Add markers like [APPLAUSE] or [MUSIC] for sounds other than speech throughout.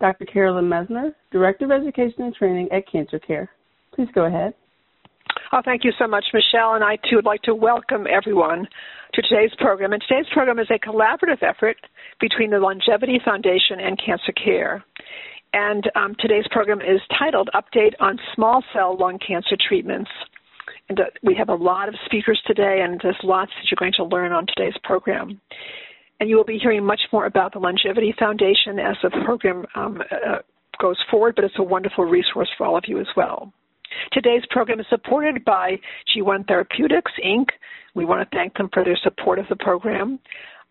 Dr. Carolyn Messner, Director of Education and Training at Cancer Care. Please go ahead. Oh, thank you so much, Michelle. And I too would like to welcome everyone to today's program. And today's program is a collaborative effort between the LUNGevity Foundation and Cancer Care. And um, today's program is titled Update on Small Cell Lung Cancer Treatments. And uh, we have a lot of speakers today, and there's lots that you're going to learn on today's program. And you will be hearing much more about the LUNGevity Foundation as the program um, uh, goes forward, but it's a wonderful resource for all of you as well. Today's program is supported by G1 Therapeutics, Inc. We want to thank them for their support of the program.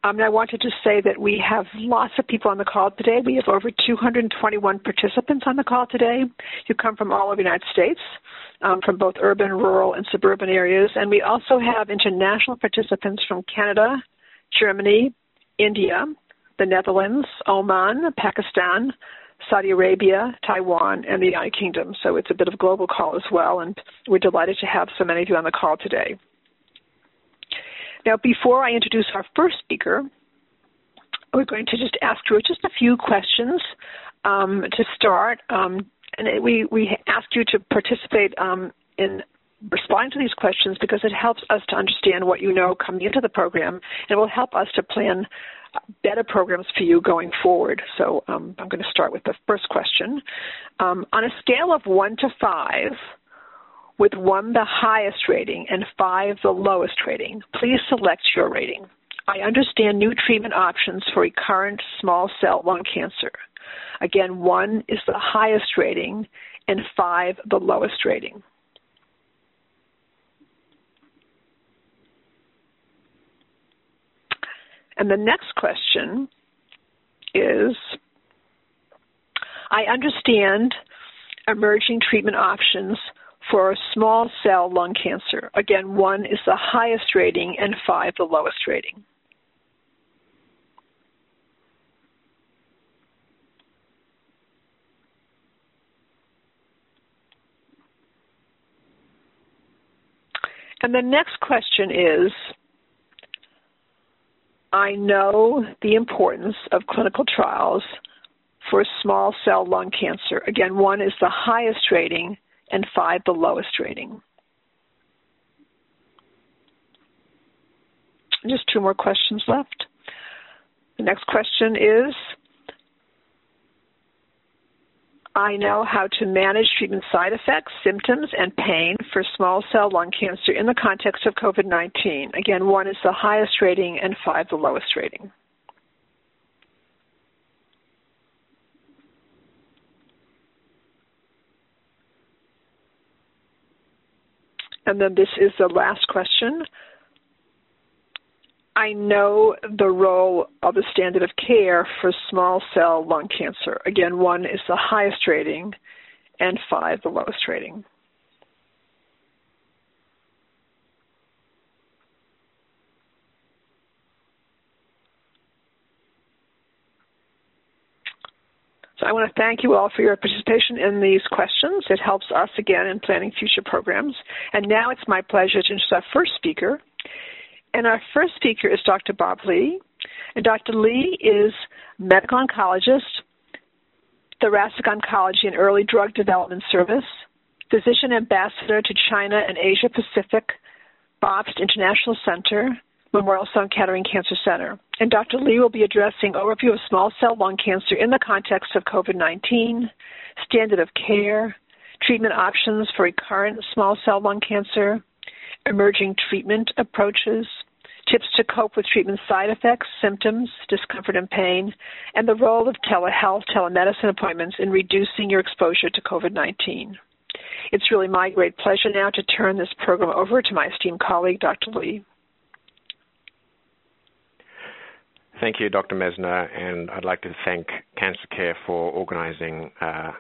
Um, and I wanted to say that we have lots of people on the call today. We have over 221 participants on the call today who come from all over the United States, um, from both urban, rural, and suburban areas. And we also have international participants from Canada, Germany, India, the Netherlands, Oman, Pakistan, Saudi Arabia, Taiwan, and the United Kingdom. So it's a bit of a global call as well, and we're delighted to have so many of you on the call today. Now, before I introduce our first speaker, we're going to just ask you just a few questions um, to start. Um, and we, we ask you to participate um, in responding to these questions because it helps us to understand what you know coming into the program and will help us to plan better programs for you going forward. So um, I'm going to start with the first question. Um, on a scale of 1 to 5, with one the highest rating and five the lowest rating. Please select your rating. I understand new treatment options for recurrent small cell lung cancer. Again, one is the highest rating and five the lowest rating. And the next question is I understand emerging treatment options for small cell lung cancer. Again, one is the highest rating and five the lowest rating. And the next question is I know the importance of clinical trials for small cell lung cancer. Again, one is the highest rating and five the lowest rating. Just two more questions left. The next question is I know how to manage treatment side effects, symptoms, and pain for small cell lung cancer in the context of COVID 19. Again, one is the highest rating and five the lowest rating. And then this is the last question. I know the role of the standard of care for small cell lung cancer. Again, one is the highest rating and five the lowest rating. So I want to thank you all for your participation in these questions. It helps us again in planning future programs. And now it's my pleasure to introduce our first speaker. And our first speaker is Dr. Bob Li. And Dr. Li is medical oncologist, thoracic oncology and early drug development service, physician ambassador to China and Asia Pacific, Bobst International Center, Memorial Sloan Kettering Cancer Center. And Dr. Li will be addressing overview of small cell lung cancer in the context of COVID-19, standard of care, treatment options for recurrent small cell lung cancer, emerging treatment approaches, tips to cope with treatment side effects, symptoms, discomfort and pain, and the role of telehealth, telemedicine appointments in reducing your exposure to COVID-19. It's really my great pleasure now to turn this program over to my esteemed colleague, Dr. Li. Thank you, Dr. Messner, and I'd like to thank Cancer Care for organizing uh,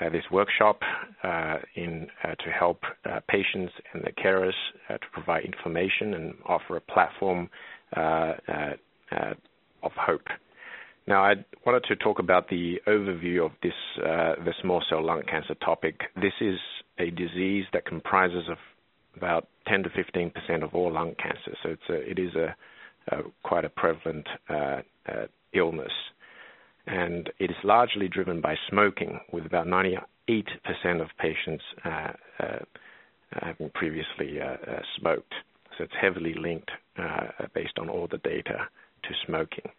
uh, this workshop uh, in mission to help patients and their carers to provide information and offer a platform of hope. Now, I wanted to talk about the overview of this uh, the small cell lung cancer topic. This is a disease that comprises of about 10 to 15 percent of all lung cancer, so it's a, it is a, a quite a prevalent uh, uh, illness, and it is largely driven by smoking, with about 98 percent of patients uh, uh, having previously uh, smoked. So it's heavily linked, based on all the data, to smoking.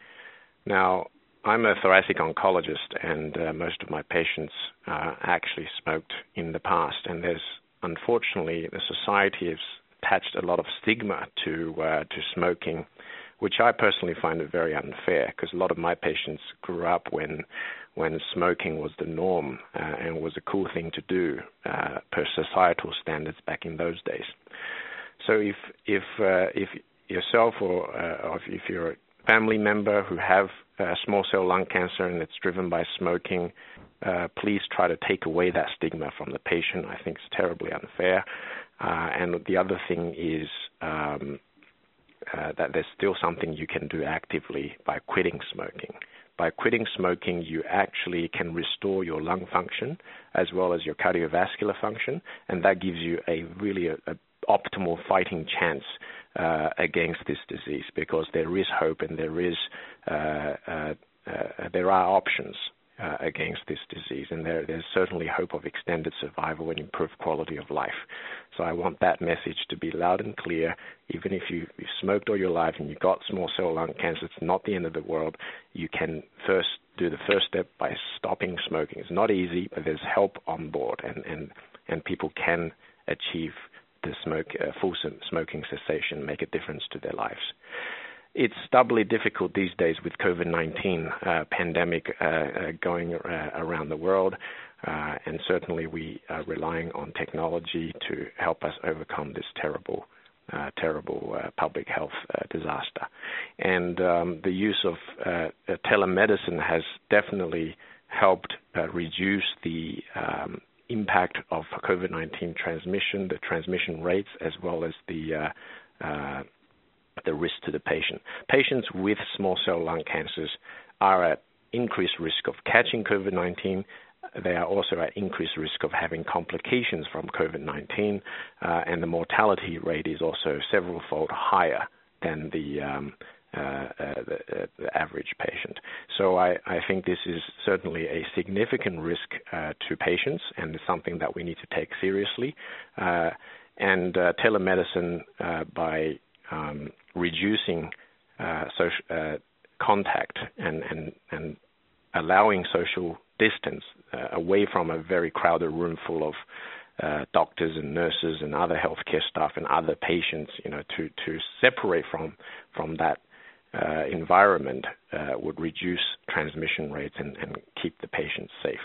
Now, I'm a thoracic oncologist, and uh, most of my patients uh, actually smoked in the past. And there's unfortunately the society has attached a lot of stigma to uh, to smoking, which I personally find it very unfair because a lot of my patients grew up when when smoking was the norm uh, and was a cool thing to do uh, per societal standards back in those days. So if if uh, if yourself or, or if you're a family member who have uh, small cell lung cancer and it's driven by smoking, uh, please try to take away that stigma from the patient. I think it's terribly unfair. Uh, and the other thing is um, uh, that there's still something you can do actively by quitting smoking. By quitting smoking, you actually can restore your lung function as well as your cardiovascular function, and that gives you a really a, a optimal fighting chance uh, against this disease because there is hope and there is uh, uh, uh there are options uh, against this disease, and there, there's certainly hope of extended survival and improved quality of life. So I want that message to be loud and clear. Even if you, have smoked all your life and you've got small cell lung cancer, it's not the end of the world. You can first do the first step by stopping smoking. It's not easy, but there's help on board, and and and people can achieve the smoke, uh, full smoking cessation make a difference to their lives. It's doubly difficult these days with COVID-19 uh, pandemic uh, uh going uh, around the world, uh, and certainly we are relying on technology to help us overcome this terrible terrible public health disaster. And um, the use of telemedicine has definitely helped reduce the um, impact of COVID-19 transmission, the transmission rates, as well as the uh, uh, the risk to the patient. Patients with small cell lung cancers are at increased risk of catching COVID-19. They are also at increased risk of having complications from COVID-19, uh, and the mortality rate is also several fold higher than the um, uh, uh, the, uh, the, average patient. So I, I, think this is certainly a significant risk to patients and something that we need to take seriously. and telemedicine by um, reducing social contact and, and, and allowing social distance uh, away from a very crowded room full of uh, doctors and nurses and other healthcare staff and other patients, you know, to to separate from from that uh, environment uh, would reduce transmission rates and, and, keep the patients safe.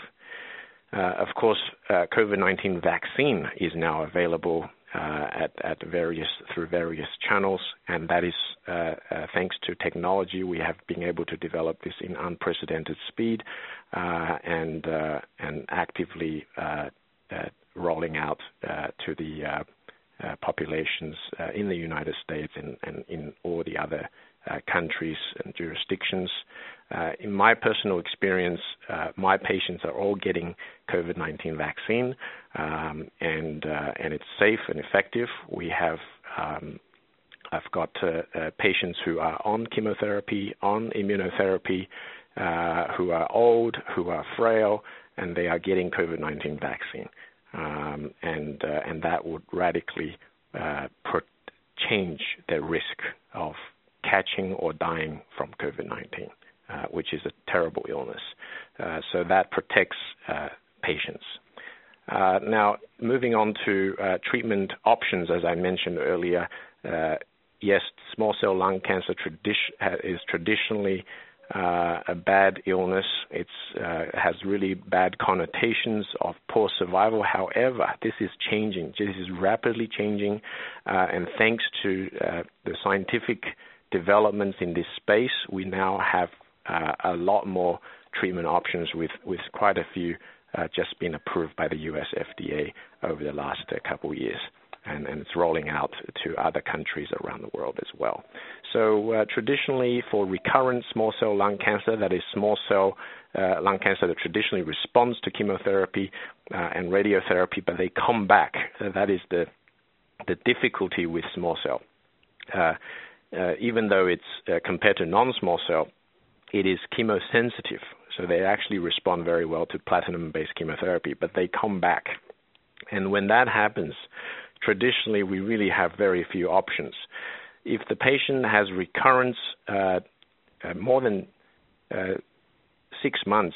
Uh, of course, uh, COVID-19 vaccine is now available uh, Uh, at, at, various through various channels, and that is uh, uh, thanks to technology. We have been able to develop this in unprecedented speed uh, and and actively rolling out to the populations in the United States and, and in all the other uh, countries and jurisdictions. Uh, in my personal experience, uh, my patients are all getting COVID-19 vaccine, um, and uh, and it's safe and effective. We have um, I've got uh, uh, patients who are on chemotherapy, on immunotherapy, who are old, who are frail, and they are getting COVID-19 vaccine, um, and and that would radically change the risk of catching or dying from COVID-19, uh, which is a terrible illness. Uh, so that protects uh, patients. Uh, now, moving on to uh, treatment options, as I mentioned earlier, yes, small cell lung cancer tradi- is traditionally a bad illness. It has really bad connotations of poor survival. However, this is changing. This is rapidly changing, and thanks to the scientific developments in this space, we now have uh, a lot more treatment options with, with quite a few uh, just been approved by the U.S. FDA over the last uh, couple of years and and, it's rolling out to other countries around the world as well. So uh, Traditionally, for recurrent small cell lung cancer, that is small cell lung cancer that traditionally responds to chemotherapy uh, and radiotherapy, but they come back. That is the the difficulty with small cell. Even though it's compared to non-small cell, it is chemosensitive, so they actually respond very well to platinum-based chemotherapy, but they come back. And When that happens, traditionally, we really have very few options. If the patient has recurrence uh, uh, more than uh, six months,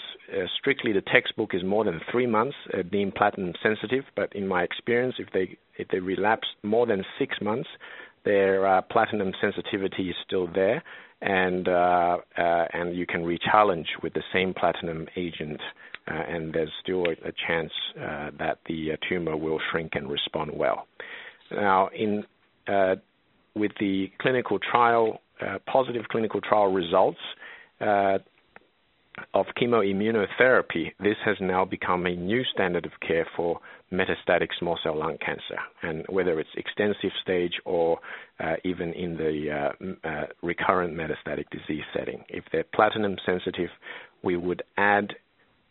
strictly the textbook is more than three months being platinum sensitive. But in my experience, if they if they relapse more than six months, their platinum sensitivity is still there, and uh, uh, and you can rechallenge with the same platinum agent uh, and there's still a chance uh, that the uh, tumor will shrink and respond well. Now, in with the clinical trial, positive clinical trial results of chemoimmunotherapy, this has now become a new standard of care for metastatic small cell lung cancer, and whether it's extensive stage or even in the uh, uh, recurrent metastatic disease setting. If they're platinum sensitive, we would add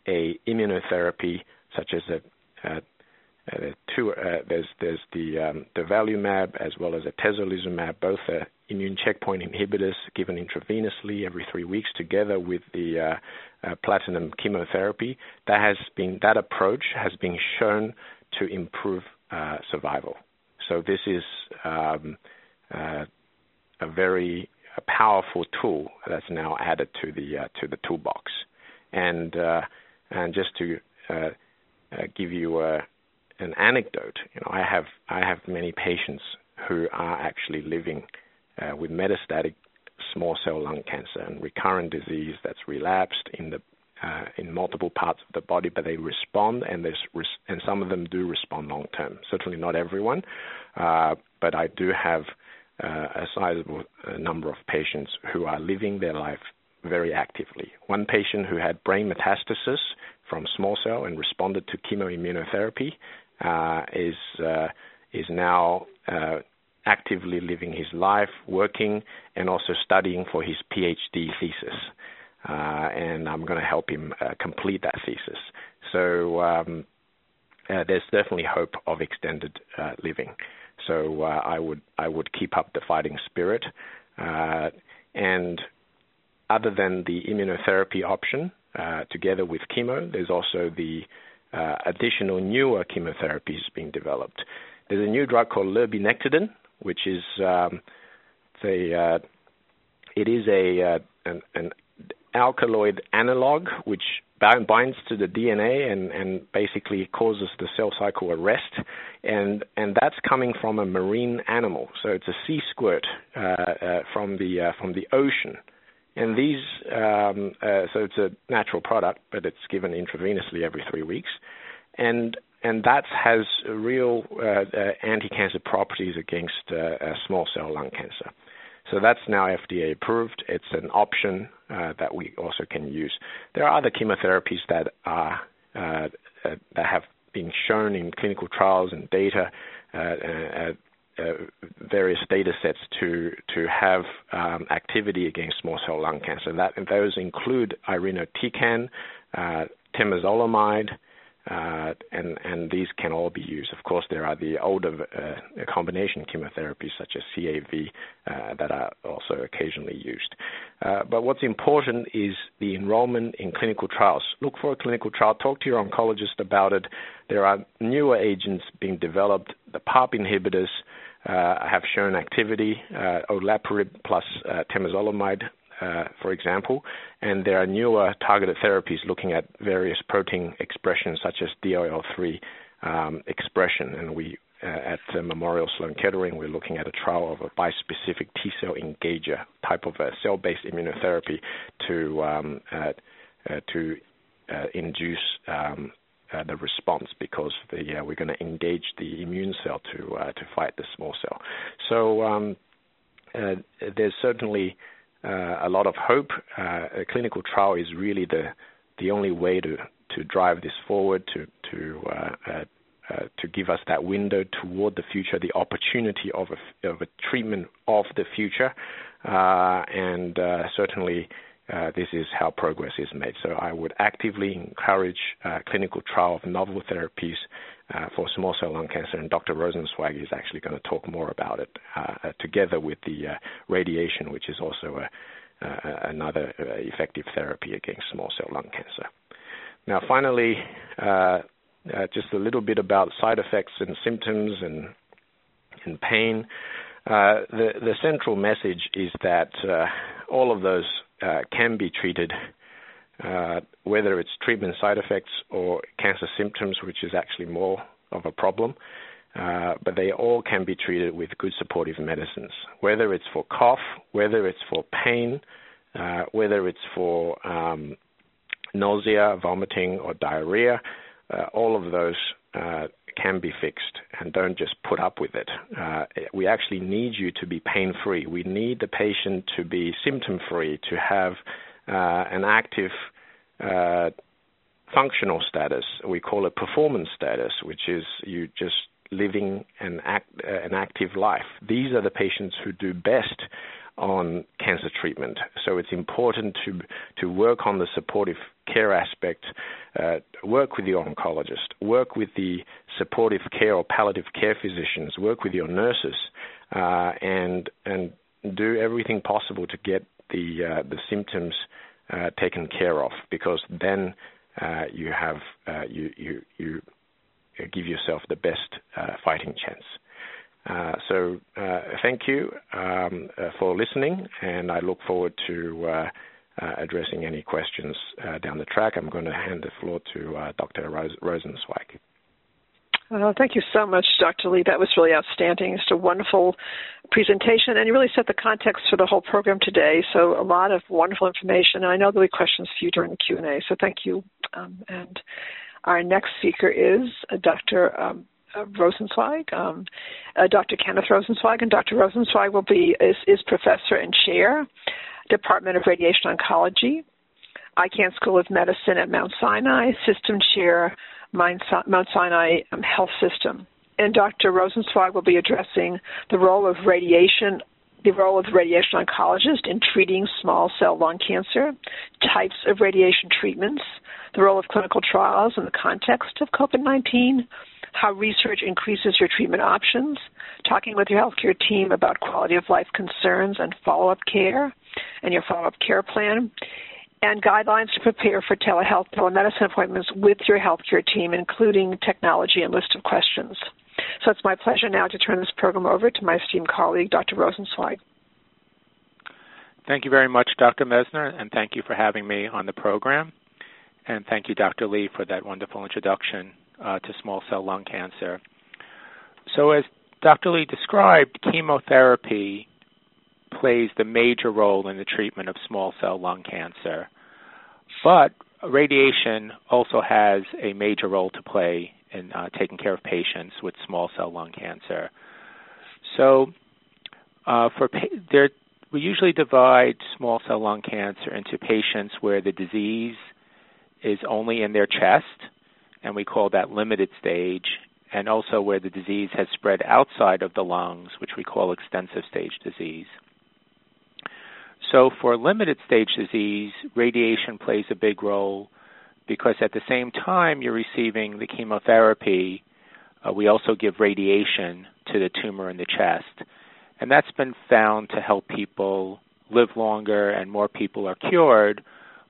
a immunotherapy such as a, a, a two, uh, there's there's the um, durvalumab as well as a atezolizumab, both uh, immune checkpoint inhibitors given intravenously every three weeks, together with the uh, uh, platinum chemotherapy. That has been that approach has been shown to improve uh, survival. So this is um, uh, a very powerful tool that's now added to the to the toolbox, and and just to uh, uh, give you an anecdote, you know, I have I have many patients who are actually living uh, with metastatic small cell lung cancer and recurrent disease that's relapsed in the uh, in multiple parts of the body, but they respond, and res- and some of them do respond long term. Certainly not everyone, uh, but I do have uh, a sizable number of patients who are living their life very actively. One patient who had brain metastasis from small cell and responded to chemoimmunotherapy uh, is uh, is now uh, actively living his life, working, and also studying for his PhD thesis. Uh, and I'm going to help him uh, complete that thesis. So um, uh, there's definitely hope of extended living. So I would I would keep up the fighting spirit and other than the immunotherapy option, uh, together with chemo, there's also the uh, additional newer chemotherapies being developed. There's a new drug called lurbinectedin, which is um, the, uh, it is a uh, an, an, alkaloid analog which binds to the DNA and, and basically causes the cell cycle arrest, and and that's coming from a marine animal. So it's a sea squirt uh, uh, from the from the ocean. And these, um, uh, so it's a natural product, but it's given intravenously every three weeks, and and that has real uh, uh, anti-cancer properties against uh, small cell lung cancer. So that's now FDA approved. It's an option that we also can use. There are other chemotherapies that are that have been shown in clinical trials and data various data sets to to have um, activity against small cell lung cancer. That and those include irinotecan, temozolomide, uh, and and these can all be used. Of course, there are the older uh, combination chemotherapies such as CAV uh, that are also occasionally used. Uh, but what's important is the enrollment in clinical trials. Look for a clinical trial. Talk to your oncologist about it. There are newer agents being developed. The PARP inhibitors uh, have shown activity, uh, olaparib plus uh, for example, and there are newer targeted therapies looking at various protein expressions such as DLL3 um, expression. And we uh, at Memorial Sloan Kettering, we're looking at a trial of a bispecific T-cell engager type of a cell-based immunotherapy to um, to induce um, uh, the response because the, uh, we're going to engage the immune cell to uh, to fight the small cell. So um, uh, there's certainly uh, a lot of hope. Uh, a clinical trial is really the the only way to to drive this forward, to to uh, uh, uh, to give us that window toward the future, the opportunity of a, of a treatment of the future, uh, and uh, certainly this is how progress is made. So I would actively encourage clinical trial of novel therapies uh, for small cell lung cancer, and Dr. Rosenzweig is actually going to talk more about it uh, together with the uh, radiation, which is also a, another effective therapy against small cell lung cancer. Now, finally, just a little bit about side effects and symptoms and, and pain. the, the central message is that all of those uh, can be treated, uh, whether it's treatment side effects or cancer symptoms, which is actually more of a problem. Uh, but they all can be treated with good supportive medicines, whether it's for cough, whether it's for pain, uh, whether it's for um, nausea, vomiting, or diarrhea. Uh, all of those uh, can be fixed and don't just put up with it. Uh, we actually need you to be pain free. We need the patient to be symptom free, to have an active uh, functional status. We call it performance status, which is you just living an, act, uh, an active life. These are the patients who do best on cancer treatment. So it's important to to work on the supportive care aspect, uh, work with the oncologist, work with the supportive care or palliative care physicians, work with your nurses, uh, and and do everything possible to get the uh, the symptoms uh, taken care of, because then uh, you have uh, you you you give yourself the best fighting chance. Uh, so uh, thank you um, for listening, and I look forward to uh, uh, addressing any questions uh, down the track. I'm going to hand the floor to uh, Dr. Ros- Rosenzweig. Thank you so much, Dr. Li. That was really outstanding. It's a wonderful presentation, and you really set the context for the whole program today. So a lot of wonderful information. And I know there'll be questions for you during the Q&A, so thank you. Um, and our next speaker is Dr. Um, Rosenzweig, um, uh, Dr. Kenneth Rosenzweig, and Dr. Rosenzweig will be is, is professor and chair, Department of Radiation Oncology, Icahn School of Medicine at Mount Sinai, system chair, Mount Sinai um, Health System. And Dr. Rosenzweig will be addressing the role of radiation the role of the radiation oncologist in treating small cell lung cancer, types of radiation treatments, the role of clinical trials in the context of COVID 19, how research increases your treatment options, talking with your healthcare team about quality of life concerns and follow up care and your follow up care plan, and guidelines to prepare for telehealth telemedicine appointments with your healthcare team, including technology and list of questions. So it's my pleasure now to turn this program over to my esteemed colleague, Dr. Rosenzweig. Thank you very much, Dr. Messner, and thank you for having me on the program. And thank you, Dr. Li, for that wonderful introduction uh, to small cell lung cancer. So, as Dr. Li described, chemotherapy plays the major role in the treatment of small cell lung cancer. But radiation also has a major role to play in uh, taking care of patients with small cell lung cancer. So, uh, for pa- there, we usually divide small cell lung cancer into patients where the disease is only in their chest, and we call that limited stage, and also where the disease has spread outside of the lungs, which we call extensive stage disease. So, for limited stage disease, radiation plays a big role because at the same time you're receiving the chemotherapy, uh, we also give radiation to the tumor in the chest. And that's been found to help people live longer, and more people are cured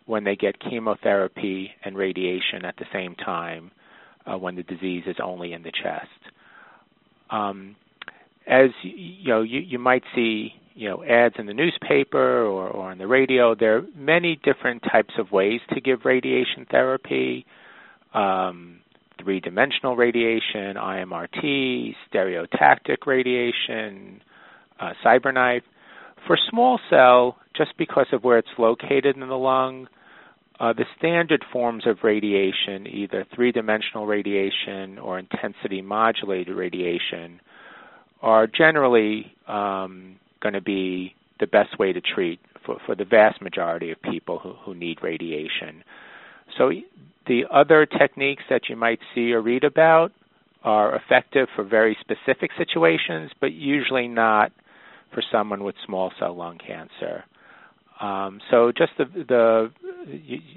when they get chemotherapy and radiation at the same time uh, when the disease is only in the chest. Um, as you know, you, you might see you know ads in the newspaper or, or on the radio. There are many different types of ways to give radiation therapy. Um, three-dimensional radiation, IMRT, stereotactic radiation, uh, CyberKnife. For small cell, just because of where it's located in the lung, uh, the standard forms of radiation, either three dimensional radiation or intensity modulated radiation, are generally um, going to be the best way to treat for, for the vast majority of people who, who need radiation. So the other techniques that you might see or read about are effective for very specific situations, but usually not for someone with small cell lung cancer. Um, so just the, the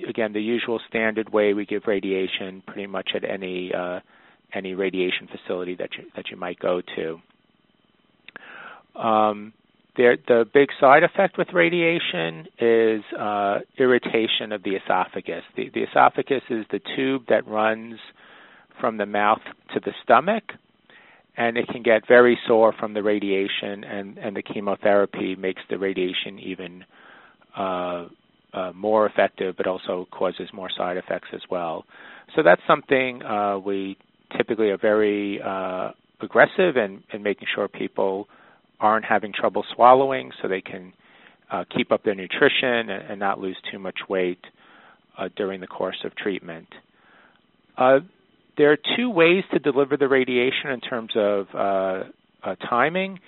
again the usual standard way we give radiation pretty much at any uh, any radiation facility that you that you might go to. Um, there, the big side effect with radiation is uh, irritation of the esophagus. The, the esophagus is the tube that runs from the mouth to the stomach, and it can get very sore from the radiation, and, and the chemotherapy makes the radiation even uh, uh, more effective, but also causes more side effects as well. So that's something uh, we typically are very uh, aggressive in, in making sure people aren't having trouble swallowing, so they can uh, keep up their nutrition and, and, not lose too much weight uh, during the course of treatment. there are two ways to deliver the radiation in terms of timing.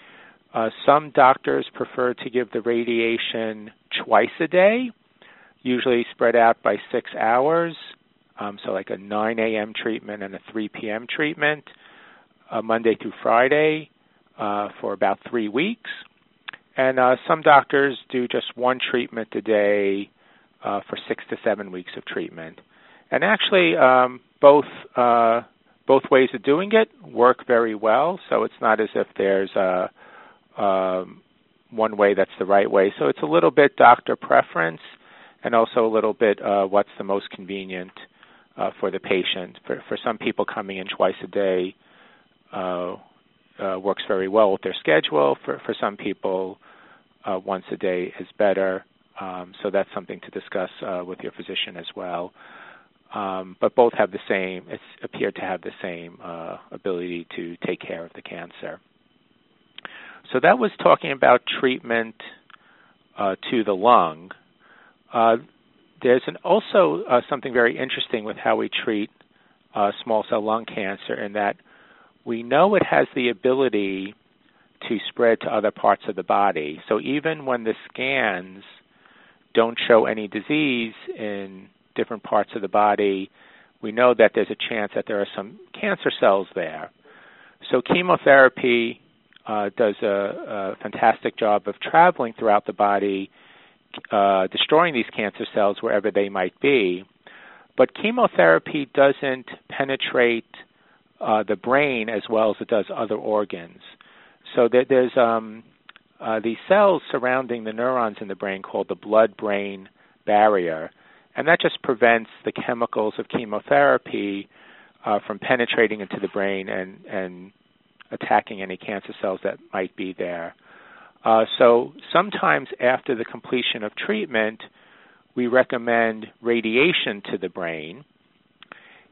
some doctors prefer to give the radiation twice a day, usually spread out by six hours. Um, so, like a 9 a.m. treatment and a 3 p.m. treatment, uh, Monday through Friday, uh, for about three weeks. And uh, some doctors do just one treatment a day uh, for six to seven weeks of treatment. And actually, um, both uh, both ways of doing it work very well. So it's not as if there's a um, one way that's the right way. So it's a little bit doctor preference and also a little bit uh, what's the most convenient uh, for the patient. For, for some people, coming in twice a day uh, uh works very well with their schedule. For, for some people, uh, once a day is better. Um, so that's something to discuss uh, with your physician as well. Um, but both have the same, it's appeared to have the same ability to take care of the cancer. So that was talking about treatment uh, to the lung. Uh, there's an, also uh, something very interesting with how we treat uh, small cell lung cancer in that we know it has the ability to spread to other parts of the body. So even when the scans don't show any disease in different parts of the body, we know that there's a chance that there are some cancer cells there. So chemotherapy uh, does a, a, fantastic job of traveling throughout the body, uh, destroying these cancer cells wherever they might be. But chemotherapy doesn't penetrate uh, the brain as well as it does other organs. So there, there's um, uh, these cells surrounding the neurons in the brain called the blood-brain barrier, and that just prevents the chemicals of chemotherapy uh, from penetrating into the brain and, and attacking any cancer cells that might be there. Uh, so sometimes after the completion of treatment, we recommend radiation to the brain,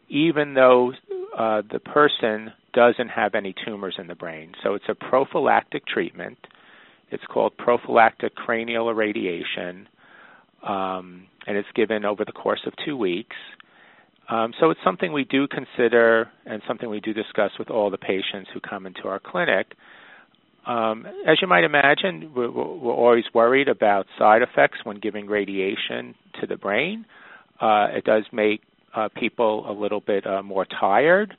even though uh, the person doesn't have any tumors in the brain. So it's a prophylactic treatment. It's called prophylactic cranial irradiation, um, and it's given over the course of two weeks. Um, so it's something we do consider and something we do discuss with all the patients who come into our clinic. Um, as you might imagine, we're, we're, always worried about side effects when giving radiation to the brain. Uh, it does make uh, people a little bit uh, more tired.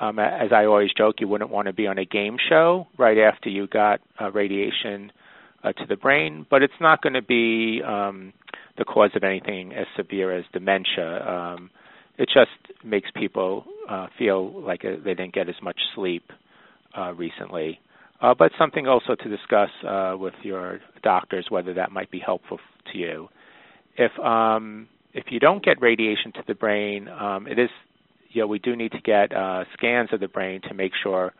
Um, as I always joke, you wouldn't want to be on a game show right after you got uh, radiation uh, to the brain, but it's not going to be um, the cause of anything as severe as dementia. Um, it just makes people uh, feel like uh, they didn't get as much sleep uh, recently. Uh, but something also to discuss uh, with your doctors whether that might be helpful to you. If um, if you don't get radiation to the brain, um, it is you know we do need to get uh, scans of the brain to make sure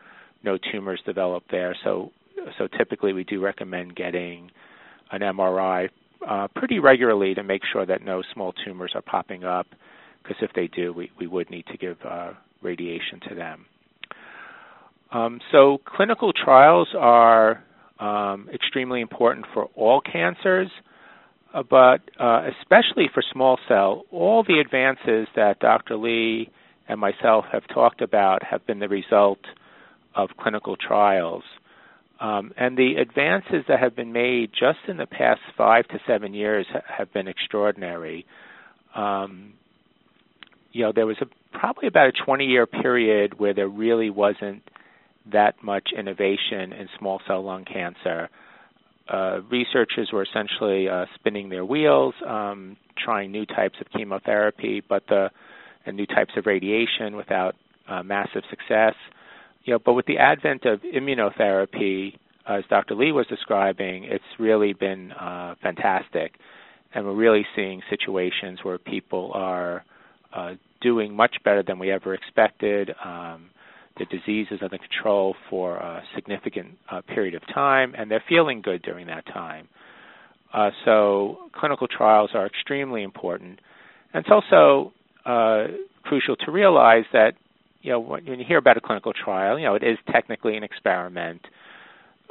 no tumors develop there. So so typically we do recommend getting an MRI uh, pretty regularly to make sure that no small tumors are popping up because if they do, we, we would need to give uh, radiation to them. Um, so clinical trials are um, extremely important for all cancers, but uh, especially for small cell, all the advances that Dr. Li and myself have talked about have been the result of clinical trials. Um, and the advances that have been made just in the past five to seven years ha- have been extraordinary. Um, you know, there was a, probably about a 20 year period where there really wasn't that much innovation in small cell lung cancer. Uh, researchers were essentially uh, spinning their wheels, um, trying new types of chemotherapy, but the and new types of radiation without uh, massive success. You know, but with the advent of immunotherapy, as Dr. Li was describing, it's really been uh, fantastic, and we're really seeing situations where people are uh, doing much better than we ever expected. Um, the disease is under control for a significant uh, period of time, and they're feeling good during that time. Uh, so clinical trials are extremely important. And it's also uh, crucial to realize that you know when you hear about a clinical trial, you know it is technically an experiment,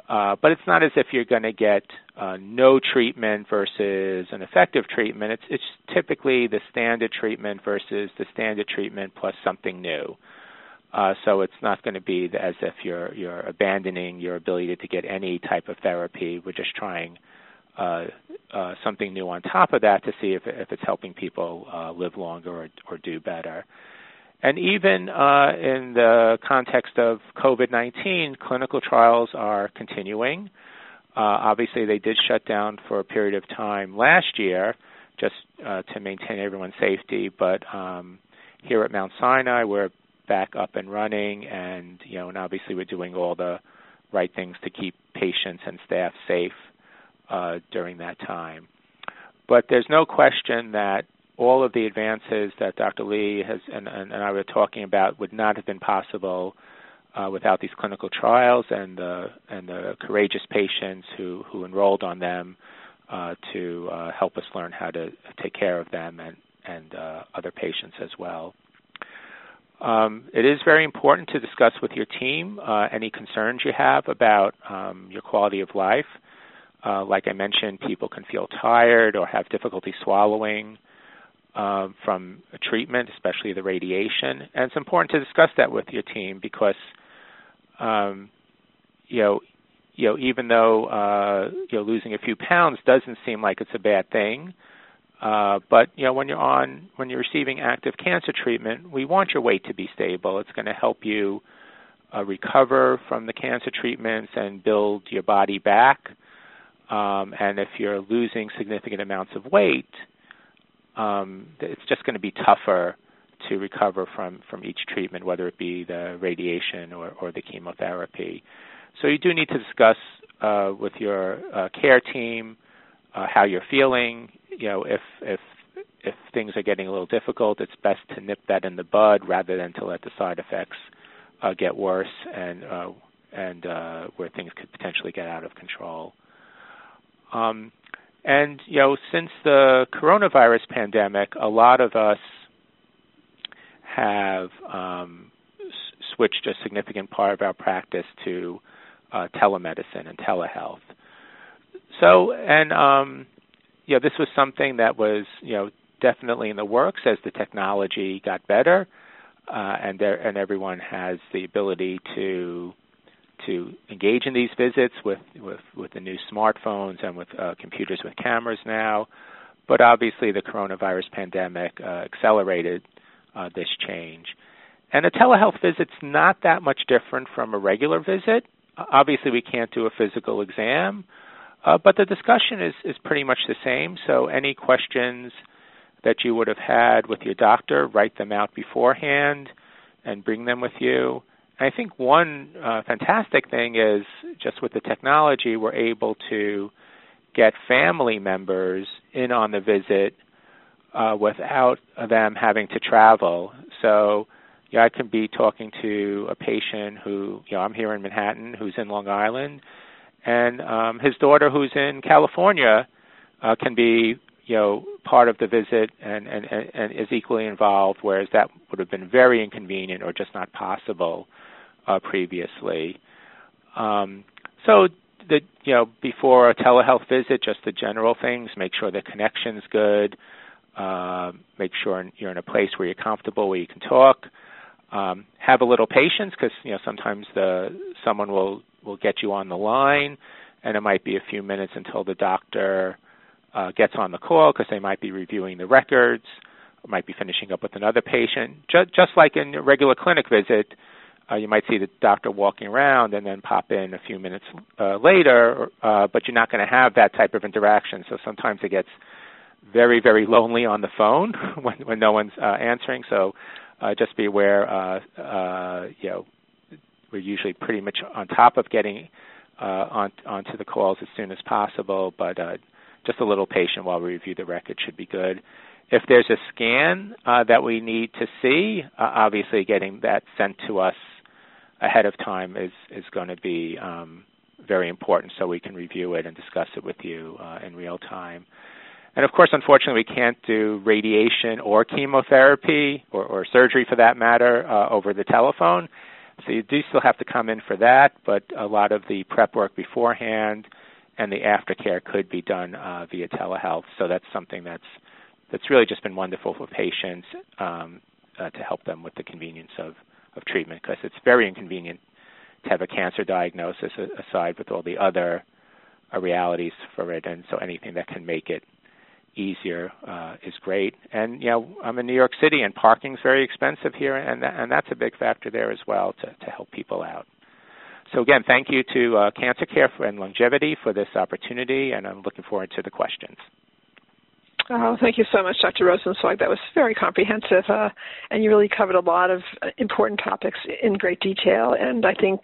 uh, but it's not as if you're going to get uh, no treatment versus an effective treatment. It's it's typically the standard treatment versus the standard treatment plus something new. Uh, so it's not going to be as if you're you're abandoning your ability to get any type of therapy. We're just trying uh, uh, something new on top of that to see if if it's helping people uh, live longer or, or do better. And even uh, in the context of COVID-19, clinical trials are continuing. Uh, obviously, they did shut down for a period of time last year just uh, to maintain everyone's safety. But um, here at Mount Sinai, we're back up and running, and you know, and obviously we're doing all the right things to keep patients and staff safe uh, during that time. But there's no question that all of the advances that Dr. Li has and, and, and I were talking about would not have been possible uh, without these clinical trials and the and the courageous patients who who enrolled on them uh, to uh, help us learn how to take care of them and and uh, other patients as well. Um, it is very important to discuss with your team uh, any concerns you have about um, your quality of life. Uh, like I mentioned, people can feel tired or have difficulty swallowing uh, from treatment, especially the radiation. And it's important to discuss that with your team because, um, you know, you know, even though uh, you know losing a few pounds doesn't seem like it's a bad thing, uh, but you know, when you're on when you're receiving active cancer treatment, we want your weight to be stable. It's going to help you uh, recover from the cancer treatments and build your body back. Um, and if you're losing significant amounts of weight, um, it's just going to be tougher to recover from from each treatment, whether it be the radiation or, or the chemotherapy. So you do need to discuss uh, with your uh, care team uh, how you're feeling. You know, if if if things are getting a little difficult, it's best to nip that in the bud rather than to let the side effects uh, get worse and uh, and uh, where things could potentially get out of control. Um, and you know, since the coronavirus pandemic, a lot of us have um, s- switched a significant part of our practice to uh, telemedicine and telehealth. So, and um, you know, this was something that was you know definitely in the works as the technology got better, uh, and there and everyone has the ability to to engage in these visits with with, with the new smartphones and with uh, computers with cameras now. But obviously, the coronavirus pandemic uh, accelerated uh, this change. And a telehealth visit's not that much different from a regular visit. Obviously, we can't do a physical exam, uh, but the discussion is, is pretty much the same. So any questions that you would have had with your doctor, write them out beforehand and bring them with you. And I think one uh, fantastic thing is just with the technology, we're able to get family members in on the visit uh, without them having to travel. So yeah, I can be talking to a patient who, you know, I'm here in Manhattan, who's in Long Island, and um, his daughter, who's in California, uh, can be you know part of the visit and, and and is equally involved, whereas that would have been very inconvenient or just not possible uh, previously. Um, so the you know before a telehealth visit, just the general things: make sure the connection's good, uh, make sure you're in a place where you're comfortable, where you can talk. Um, have a little patience because you know sometimes the someone will will get you on the line, and it might be a few minutes until the doctor uh, gets on the call because they might be reviewing the records. might be finishing up with another patient. Just, just like in a regular clinic visit, uh, you might see the doctor walking around and then pop in a few minutes uh, later, uh, but you're not going to have that type of interaction. So sometimes it gets very, very lonely on the phone [LAUGHS] when, when no one's uh, answering. So uh, just be aware, uh, uh, you know, we're usually pretty much on top of getting uh, on, onto the calls as soon as possible, but uh, just a little patient while we review the record should be good. If there's a scan uh, that we need to see, uh, obviously getting that sent to us ahead of time is is going to be um, very important, so we can review it and discuss it with you uh, in real time. And of course, unfortunately, we can't do radiation or chemotherapy or, or surgery for that matter uh, over the telephone. So you do still have to come in for that, but a lot of the prep work beforehand and the aftercare could be done uh, via telehealth. So that's something that's that's really just been wonderful for patients um, uh, to help them with the convenience of, of treatment because it's very inconvenient to have a cancer diagnosis aside with all the other uh, realities for it. And so anything that can make it easier uh, is great. And you know, I'm in New York City, and parking's very expensive here, and and that's a big factor there as well to to help people out. So again, thank you to uh, Cancer Care and LUNGevity for this opportunity, and I'm looking forward to the questions. Oh, thank you so much, Dr. Rosenzweig. That was very comprehensive, uh, and you really covered a lot of uh, important topics in great detail. And I think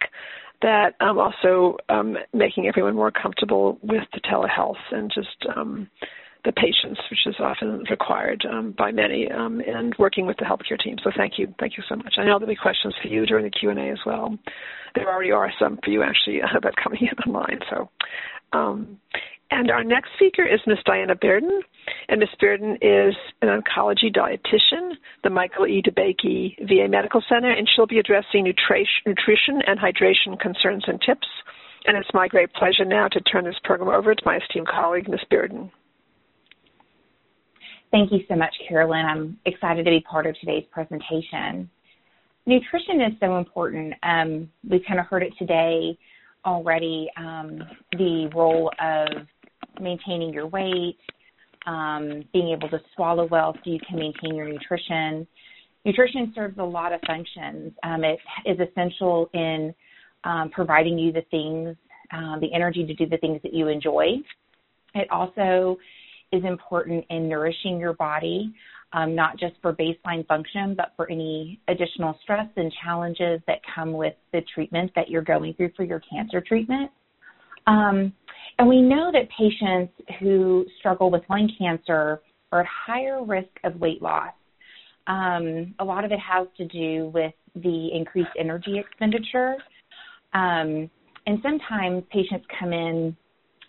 that um, also um, making everyone more comfortable with the telehealth and just um, the patients, which is often required um, by many, um, and working with the healthcare team. So thank you, thank you so much. I know there'll be questions for you during the Q and A as well. There already are some for you actually [LAUGHS] that coming in [LAUGHS] online. So, um, and our next speaker is Ms. Diana Bearden, and Ms. Bearden is an oncology dietitian, the Michael E. DeBakey VA Medical Center, and she'll be addressing nutrition and hydration concerns and tips. And it's my great pleasure now to turn this program over to my esteemed colleague, Ms. Bearden. Thank you so much, Carolyn. I'm excited to be part of today's presentation. Nutrition is so important. Um, we've kind of heard it today already, um, the role of maintaining your weight, um, being able to swallow well so you can maintain your nutrition. Nutrition serves a lot of functions. Um, it is essential in um, providing you the things, uh, the energy to do the things that you enjoy. It also is important in nourishing your body, um, not just for baseline function, but for any additional stress and challenges that come with the treatment that you're going through for your cancer treatment. Um, and we know that patients who struggle with lung cancer are at higher risk of weight loss. Um, a lot of it has to do with the increased energy expenditure. Um, and sometimes patients come in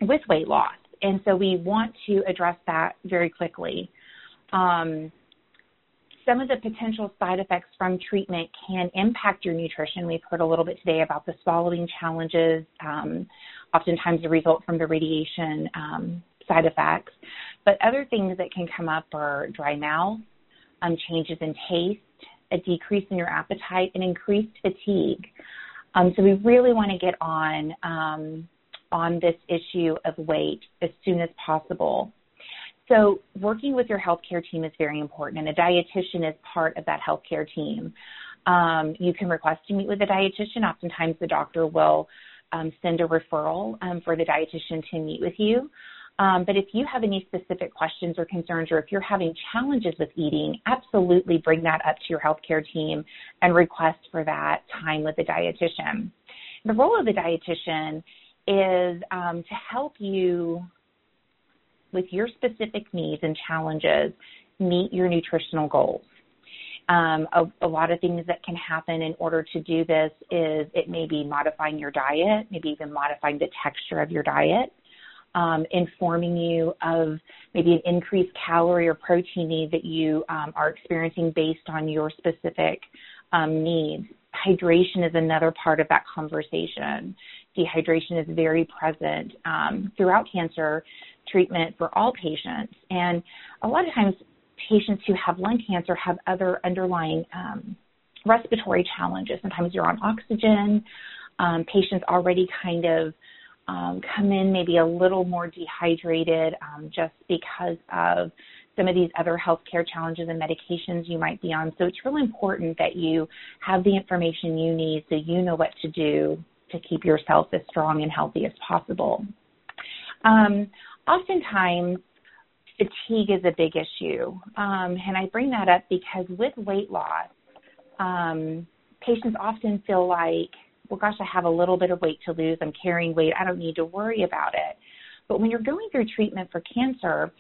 with weight loss and so we want to address that very quickly. Um, some of the potential side effects from treatment can impact your nutrition. We've heard a little bit today about the swallowing challenges, um, oftentimes the result from the radiation um, side effects. But other things that can come up are dry mouth, um, changes in taste, a decrease in your appetite, and increased fatigue. Um, so we really want to get on um, on this issue of weight as soon as possible. So, working with your healthcare team is very important, and a dietitian is part of that healthcare team. Um, you can request to meet with a dietitian. Oftentimes, the doctor will um, send a referral um, for the dietitian to meet with you. Um, but if you have any specific questions or concerns, or if you're having challenges with eating, absolutely bring that up to your healthcare team and request for that time with the dietitian. The role of the dietitian is um, to help you with your specific needs and challenges meet your nutritional goals. Um, a, a, lot of things that can happen in order to do this is it may be modifying your diet, maybe even modifying the texture of your diet, um, informing you of maybe an increased calorie or protein need that you um, are experiencing based on your specific um, needs. Hydration is another part of that conversation dehydration is very present um, throughout cancer treatment for all patients. And a lot of times, patients who have lung cancer have other underlying um, respiratory challenges. Sometimes you're on oxygen. Um, patients already kind of um, come in maybe a little more dehydrated um, just because of some of these other healthcare challenges and medications you might be on. So it's really important that you have the information you need so you know what to do to keep yourself as strong and healthy as possible. Um, oftentimes, fatigue is a big issue. Um, and I bring that up because with weight loss, um, patients often feel like, well, gosh, I have a little bit of weight to lose. I'm carrying weight. I don't need to worry about it. But when you're going through treatment for cancer,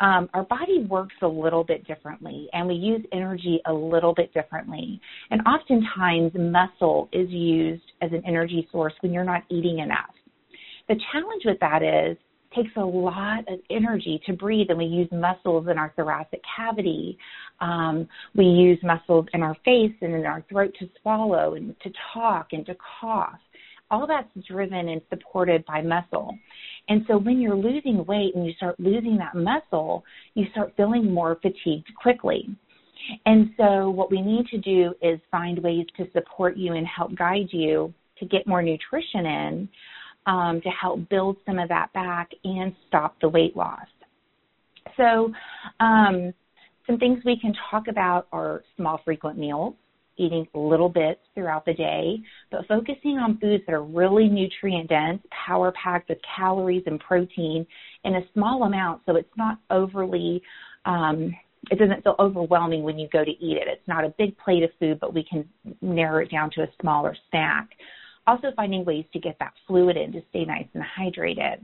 um, our body works a little bit differently and we use energy a little bit differently. And oftentimes, muscle is used as an energy source when you're not eating enough. The challenge with that is takes a lot of energy to breathe and we use muscles in our thoracic cavity um, we use muscles in our face and in our throat to swallow and to talk and to cough all that's driven and supported by muscle and so when you're losing weight and you start losing that muscle you start feeling more fatigued quickly and so what we need to do is find ways to support you and help guide you to get more nutrition in um, to help build some of that back and stop the weight loss. So, um, some things we can talk about are small, frequent meals, eating little bits throughout the day, but focusing on foods that are really nutrient dense, power packed with calories and protein in a small amount so it's not overly um, it doesn't feel overwhelming when you go to eat it. It's not a big plate of food, but we can narrow it down to a smaller snack. Also finding ways to get that fluid in to stay nice and hydrated.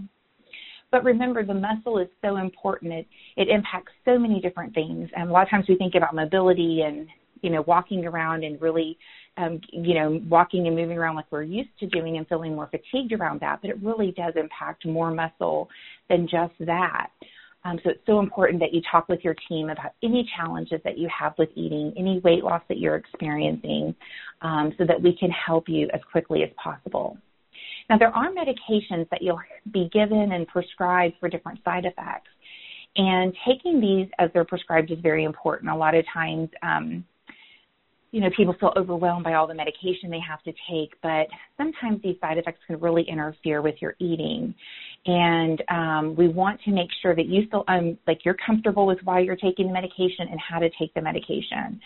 But remember, the muscle is so important. It, it impacts so many different things. And a lot of times we think about mobility and, you know, walking around and really, um, you know, walking and moving around like we're used to doing and feeling more fatigued around that. But it really does impact more muscle than just that. Um, so it's so important that you talk with your team about any challenges that you have with eating, any weight loss that you're experiencing, um, so that we can help you as quickly as possible. Now, there are medications that you'll be given and prescribed for different side effects. And taking these as they're prescribed is very important. A lot of times, um, you know, people feel overwhelmed by all the medication they have to take, but sometimes these side effects can really interfere with your eating. And um, we want to make sure that you feel um, like you're comfortable with why you're taking the medication and how to take the medication.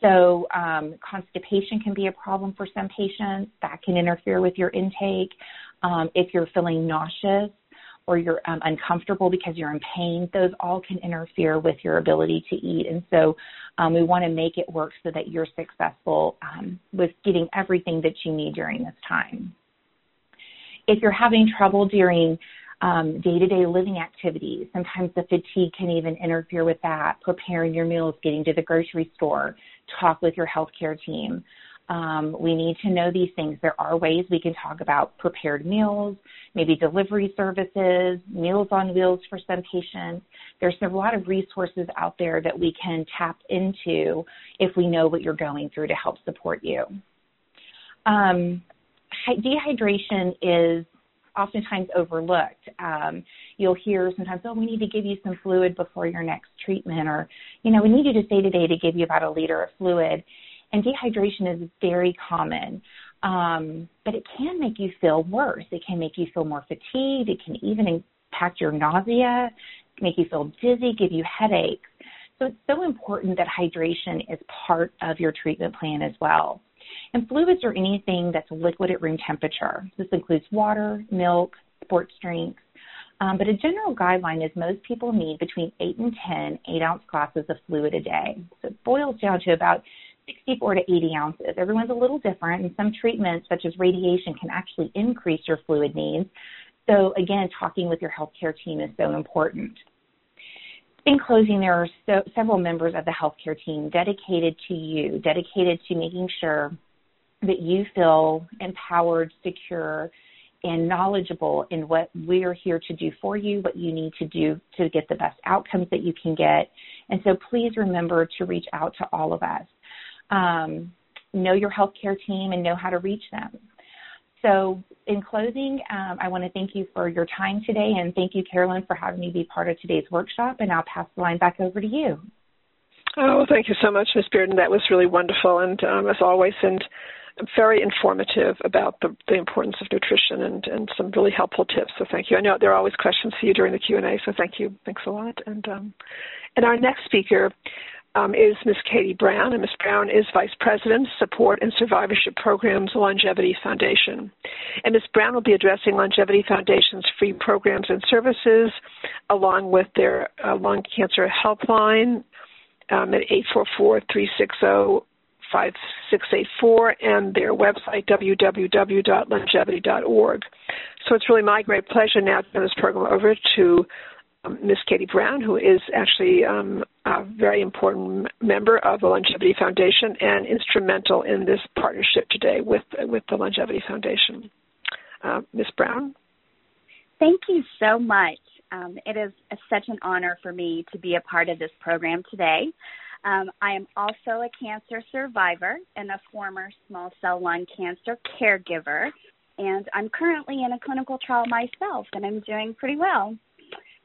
So um, constipation can be a problem for some patients. That can interfere with your intake. Um, if you're feeling nauseous, or you're um, uncomfortable because you're in pain, those all can interfere with your ability to eat. And so um, we want to make it work so that you're successful um, with getting everything that you need during this time. If you're having trouble during day to day living activities, sometimes the fatigue can even interfere with that. Preparing your meals, getting to the grocery store, talk with your healthcare team. Um, we need to know these things. There are ways we can talk about prepared meals, maybe delivery services, meals on wheels for some patients. There's a lot of resources out there that we can tap into if we know what you're going through to help support you. Um, dehydration is oftentimes overlooked. Um, you'll hear sometimes, oh, we need to give you some fluid before your next treatment, or, you know, we need you to stay today to give you about a liter of fluid. And dehydration is very common. Um, but it can make you feel worse. It can make you feel more fatigued. It can even impact your nausea, make you feel dizzy, give you headaches. So it's so important that hydration is part of your treatment plan as well. And fluids are anything that's liquid at room temperature. This includes water, milk, sports drinks. Um, but a general guideline is most people need between 8 and 10 8 ounce glasses of fluid a day. So it boils down to about 64 to 80 ounces. Everyone's a little different, and some treatments, such as radiation, can actually increase your fluid needs. So, again, talking with your healthcare team is so important. In closing, there are so, several members of the healthcare team dedicated to you, dedicated to making sure that you feel empowered, secure, and knowledgeable in what we're here to do for you, what you need to do to get the best outcomes that you can get. And so please remember to reach out to all of us um, know your healthcare team and know how to reach them. So, in closing, um, I want to thank you for your time today, and thank you, Carolyn, for having me be part of today's workshop. And I'll pass the line back over to you. Oh, thank you so much, Ms. Bearden. That was really wonderful, and um, as always, and very informative about the, the importance of nutrition and, and some really helpful tips. So thank you. I know there are always questions for you during the Q and A, so thank you. Thanks a lot. And um, and our next speaker um, is Ms. Katie Brown, and Ms. Brown is Vice President, Support and Survivorship Programs, LUNGevity Foundation. And Ms. Brown will be addressing LUNGevity Foundation's free programs and services, along with their uh, lung cancer helpline um, at 844-360 5684 and their website www.lungevity.org. So it's really my great pleasure now to turn this program over to um, Ms. Katie Brown, who is actually um, a very important member of the LUNGevity Foundation and instrumental in this partnership today with with the LUNGevity Foundation. Uh, Ms. Brown. Thank you so much. Um, it is such an honor for me to be a part of this program today. Um, I am also a cancer survivor and a former small cell lung cancer caregiver, and I'm currently in a clinical trial myself, and I'm doing pretty well.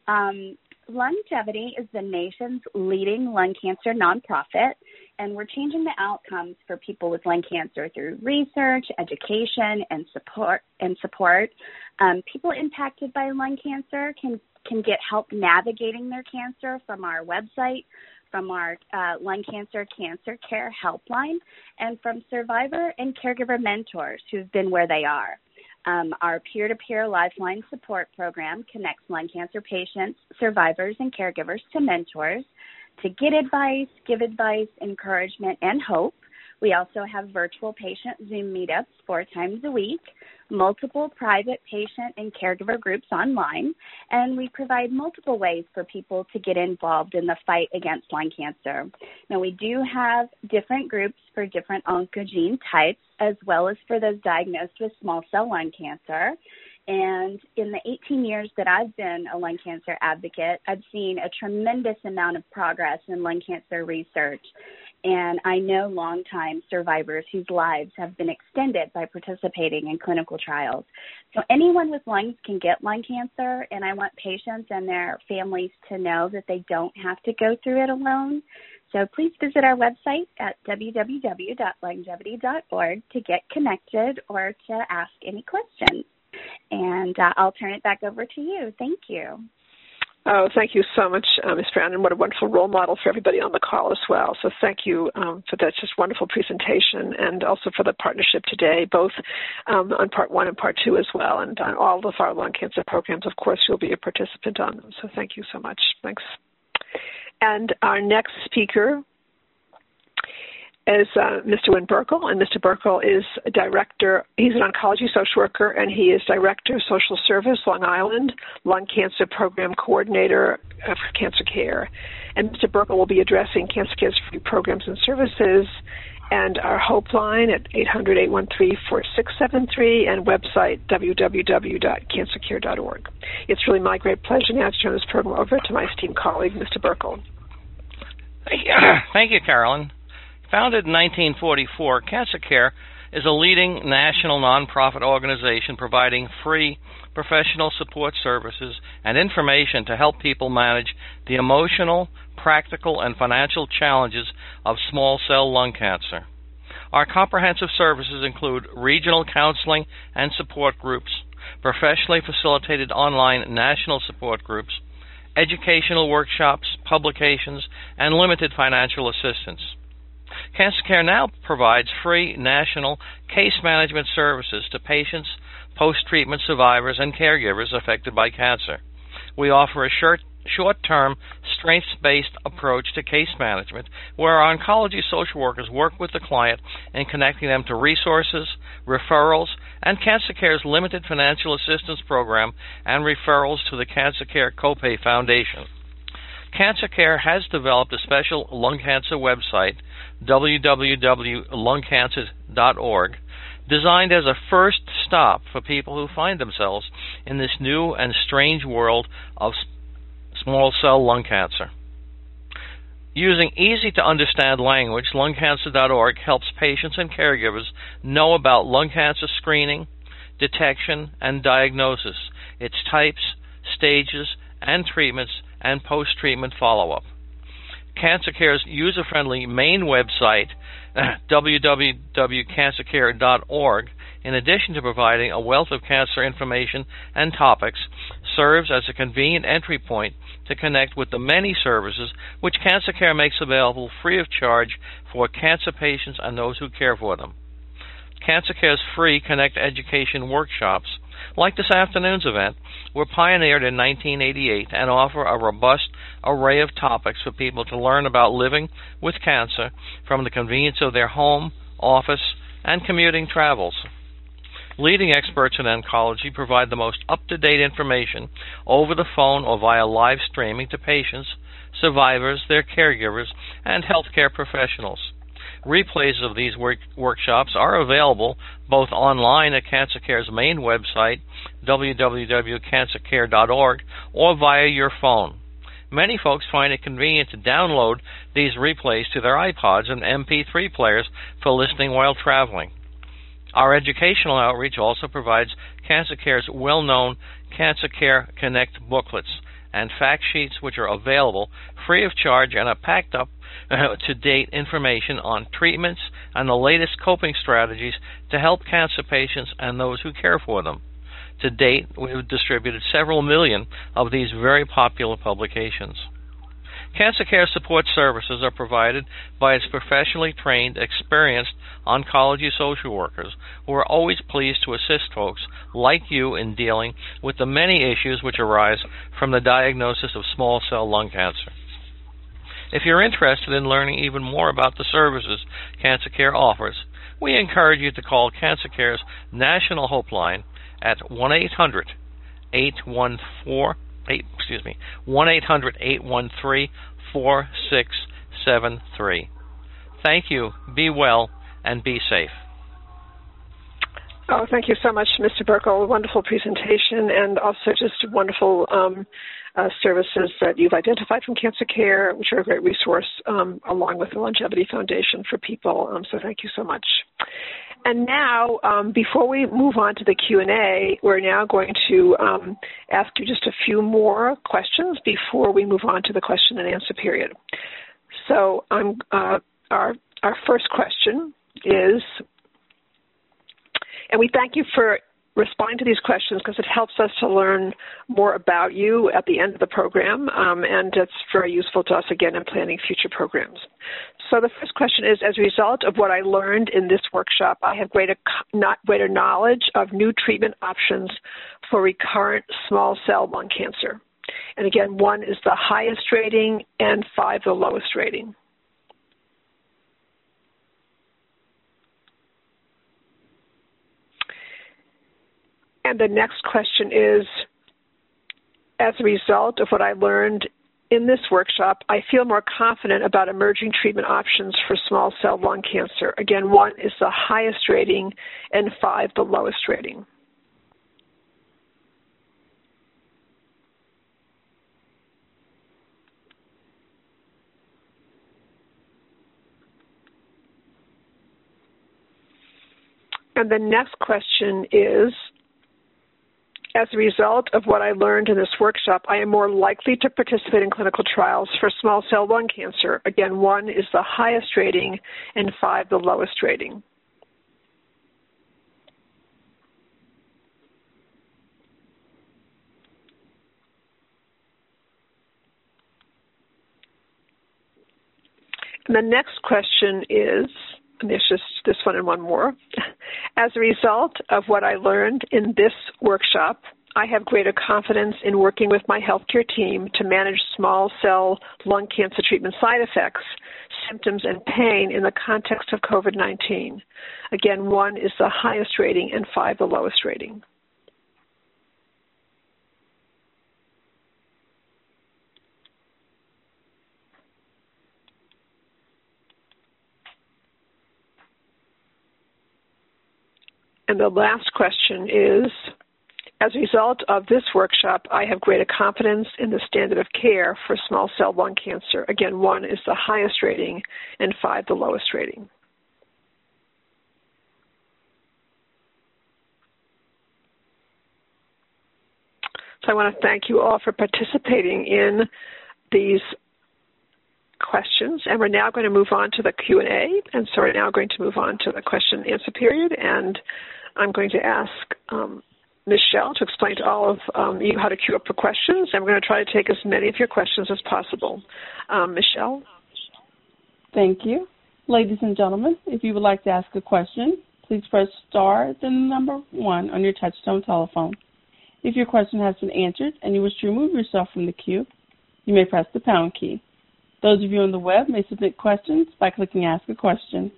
Um, LUNGevity is the nation's leading lung cancer nonprofit, and we're changing the outcomes for people with lung cancer through research, education, and support. And support. Um, people impacted by lung cancer can can get help navigating their cancer from our website, from our uh, lung cancer cancer care helpline, and from survivor and caregiver mentors who've been where they are. Um, our peer to peer lifeline support program connects lung cancer patients, survivors, and caregivers to mentors to get advice, give advice, encouragement, and hope. We also have virtual patient Zoom meetups four times a week, multiple private patient and caregiver groups online, and we provide multiple ways for people to get involved in the fight against lung cancer. Now, we do have different groups for different oncogene types, as well as for those diagnosed with small cell lung cancer. And in the 18 years that I've been a lung cancer advocate, I've seen a tremendous amount of progress in lung cancer research and I know longtime survivors whose lives have been extended by participating in clinical trials. So anyone with lungs can get lung cancer, and I want patients and their families to know that they don't have to go through it alone. So please visit our website at www.lungevity.org to get connected or to ask any questions. And uh, I'll turn it back over to you. Thank you. Oh, thank you so much, uh, Ms. Brown, and what a wonderful role model for everybody on the call as well. So thank you um, for that just wonderful presentation and also for the partnership today, both um, on part one and part two as well, and on all of our lung cancer programs. Of course, you'll be a participant on them. So thank you so much. Thanks. And our next speaker is uh, Mr. Win Burkle, and Mr. Burkle is a director. He's an oncology social worker, and he is director of social service, Long Island, lung cancer program coordinator for cancer care. And Mr. Burkle will be addressing cancer care's free programs and services, and our Hope line at 800-813-4673 and website www.cancercare.org. It's really my great pleasure now to turn this program over to my esteemed colleague, Mr. Burkle. Thank you [CLEARS THROAT] Carolyn. Founded in 1944, Cancer Care is a leading national nonprofit organization providing free professional support services and information to help people manage the emotional, practical, and financial challenges of small cell lung cancer. Our comprehensive services include regional counseling and support groups, professionally facilitated online national support groups, educational workshops, publications, and limited financial assistance. Cancer Care now provides free national case management services to patients, post treatment survivors, and caregivers affected by cancer. We offer a short short-term, strengths-based approach to case management where our oncology social workers work with the client in connecting them to resources, referrals, and Cancer Care's limited financial assistance program and referrals to the Cancer Care Copay Foundation. Cancer Care has developed a special lung cancer website, www.lungcancer.org, designed as a first stop for people who find themselves in this new and strange world of small cell lung cancer. Using easy to understand language, lungcancer.org helps patients and caregivers know about lung cancer screening, detection, and diagnosis, its types, stages, and treatments and post treatment follow up. Cancer Care's user friendly main website [CLEARS THROAT] www.cancercare.org, in addition to providing a wealth of cancer information and topics, serves as a convenient entry point to connect with the many services which Cancer Care makes available free of charge for cancer patients and those who care for them. Cancer Care's free Connect Education workshops, like this afternoon's event, were pioneered in 1988 and offer a robust array of topics for people to learn about living with cancer from the convenience of their home, office, and commuting travels. Leading experts in oncology provide the most up to date information over the phone or via live streaming to patients, survivors, their caregivers, and healthcare professionals. Replays of these work- workshops are available both online at Cancer Care's main website, www.cancercare.org, or via your phone. Many folks find it convenient to download these replays to their iPods and MP3 players for listening while traveling. Our educational outreach also provides Cancer Care's well known Cancer Care Connect booklets and fact sheets, which are available free of charge and are packed up uh, to date information on treatments and the latest coping strategies to help cancer patients and those who care for them. To date, we have distributed several million of these very popular publications. Cancer Care support services are provided by its professionally trained, experienced oncology social workers who are always pleased to assist folks like you in dealing with the many issues which arise from the diagnosis of small cell lung cancer. If you're interested in learning even more about the services Cancer Care offers, we encourage you to call Cancer Care's National Hope Line at 1-800 814 excuse me 1-800-813 4673. Thank you. Be well and be safe. Oh, thank you so much, Mr. Burkle. Wonderful presentation and also just wonderful um, uh, services that you've identified from Cancer Care, which are a great resource, um, along with the LUNGevity Foundation for people. Um, so thank you so much. And now, um, before we move on to the Q&A, we're now going to um, ask you just a few more questions before we move on to the question and answer period. So uh, our, our first question is, and we thank you for responding to these questions because it helps us to learn more about you at the end of the program, um, and it's very useful to us again in planning future programs. So the first question is: As a result of what I learned in this workshop, I have greater not greater knowledge of new treatment options for recurrent small cell lung cancer. And again, one is the highest rating, and five the lowest rating. And the next question is As a result of what I learned in this workshop, I feel more confident about emerging treatment options for small cell lung cancer. Again, one is the highest rating, and five the lowest rating. And the next question is as a result of what I learned in this workshop, I am more likely to participate in clinical trials for small cell lung cancer. Again, one is the highest rating and five the lowest rating. And the next question is there's just this one and one more. As a result of what I learned in this workshop, I have greater confidence in working with my healthcare team to manage small cell lung cancer treatment side effects, symptoms, and pain in the context of COVID 19. Again, one is the highest rating and five the lowest rating. And the last question is As a result of this workshop, I have greater confidence in the standard of care for small cell lung cancer. Again, one is the highest rating, and five the lowest rating. So I want to thank you all for participating in these questions. And we're now going to move on to the Q&A. And so we're now going to move on to the question and answer period. And I'm going to ask um, Michelle to explain to all of um, you how to queue up for questions. And we're going to try to take as many of your questions as possible. Um, Michelle? Thank you. Ladies and gentlemen, if you would like to ask a question, please press star then the number one on your touchtone telephone. If your question has been answered and you wish to remove yourself from the queue, you may press the pound key. Those of you on the web may submit questions by clicking Ask a Question.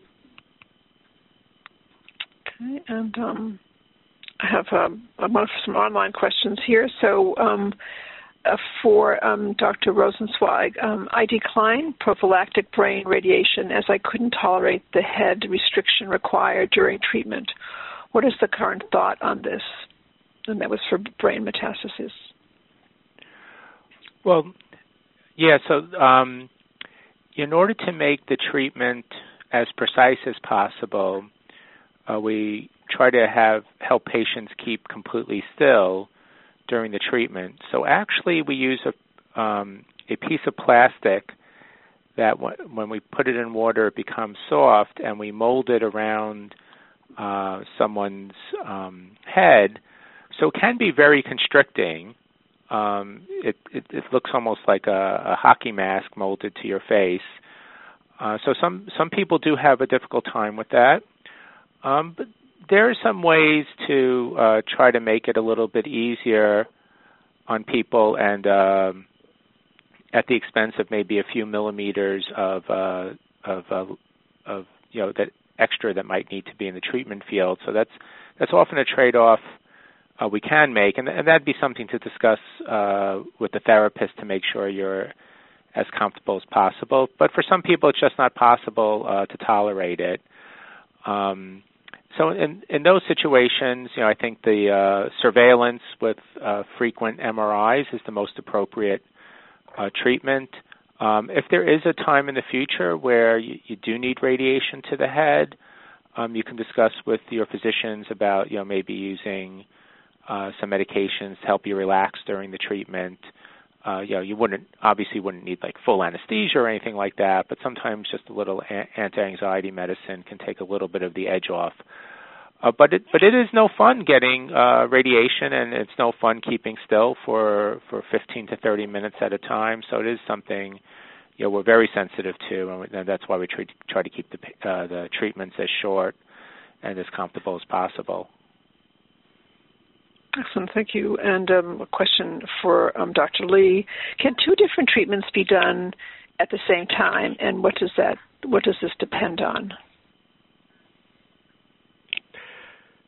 Okay, and um, I have um, some online questions here. So, um, uh, for um, Dr. Rosenzweig, um, I declined prophylactic brain radiation as I couldn't tolerate the head restriction required during treatment. What is the current thought on this? And that was for brain metastasis. Well, yeah, so um, in order to make the treatment as precise as possible, uh, we try to have help patients keep completely still during the treatment. So actually, we use a um, a piece of plastic that w- when we put it in water, it becomes soft, and we mold it around uh, someone's um, head. So it can be very constricting. Um, it, it, it looks almost like a, a hockey mask molded to your face. Uh, so some some people do have a difficult time with that. Um, but there are some ways to uh, try to make it a little bit easier on people, and um, at the expense of maybe a few millimeters of uh, of uh, of you know that extra that might need to be in the treatment field. So that's that's often a trade-off uh, we can make, and, and, that'd be something to discuss uh, with the therapist to make sure you're as comfortable as possible. But for some people, it's just not possible uh, to tolerate it. Um, so in in those situations, you know, I think the uh, surveillance with uh, frequent MRIs is the most appropriate uh, treatment. Um, if there is a time in the future where you, you do need radiation to the head, um, you can discuss with your physicians about, you know, maybe using uh, some medications to help you relax during the treatment. Uh, you know, you wouldn't obviously wouldn't need like full anesthesia or anything like that, but sometimes just a little a- anti-anxiety medicine can take a little bit of the edge off. Uh, but it but it is no fun getting uh, radiation, and it's no fun keeping still for for 15 to 30 minutes at a time. So it is something you know we're very sensitive to, and that's why we try, try to keep the uh, the treatments as short and as comfortable as possible. Excellent, thank you. And um, a question for um, Dr. Li: Can two different treatments be done at the same time, and what does that what does this depend on?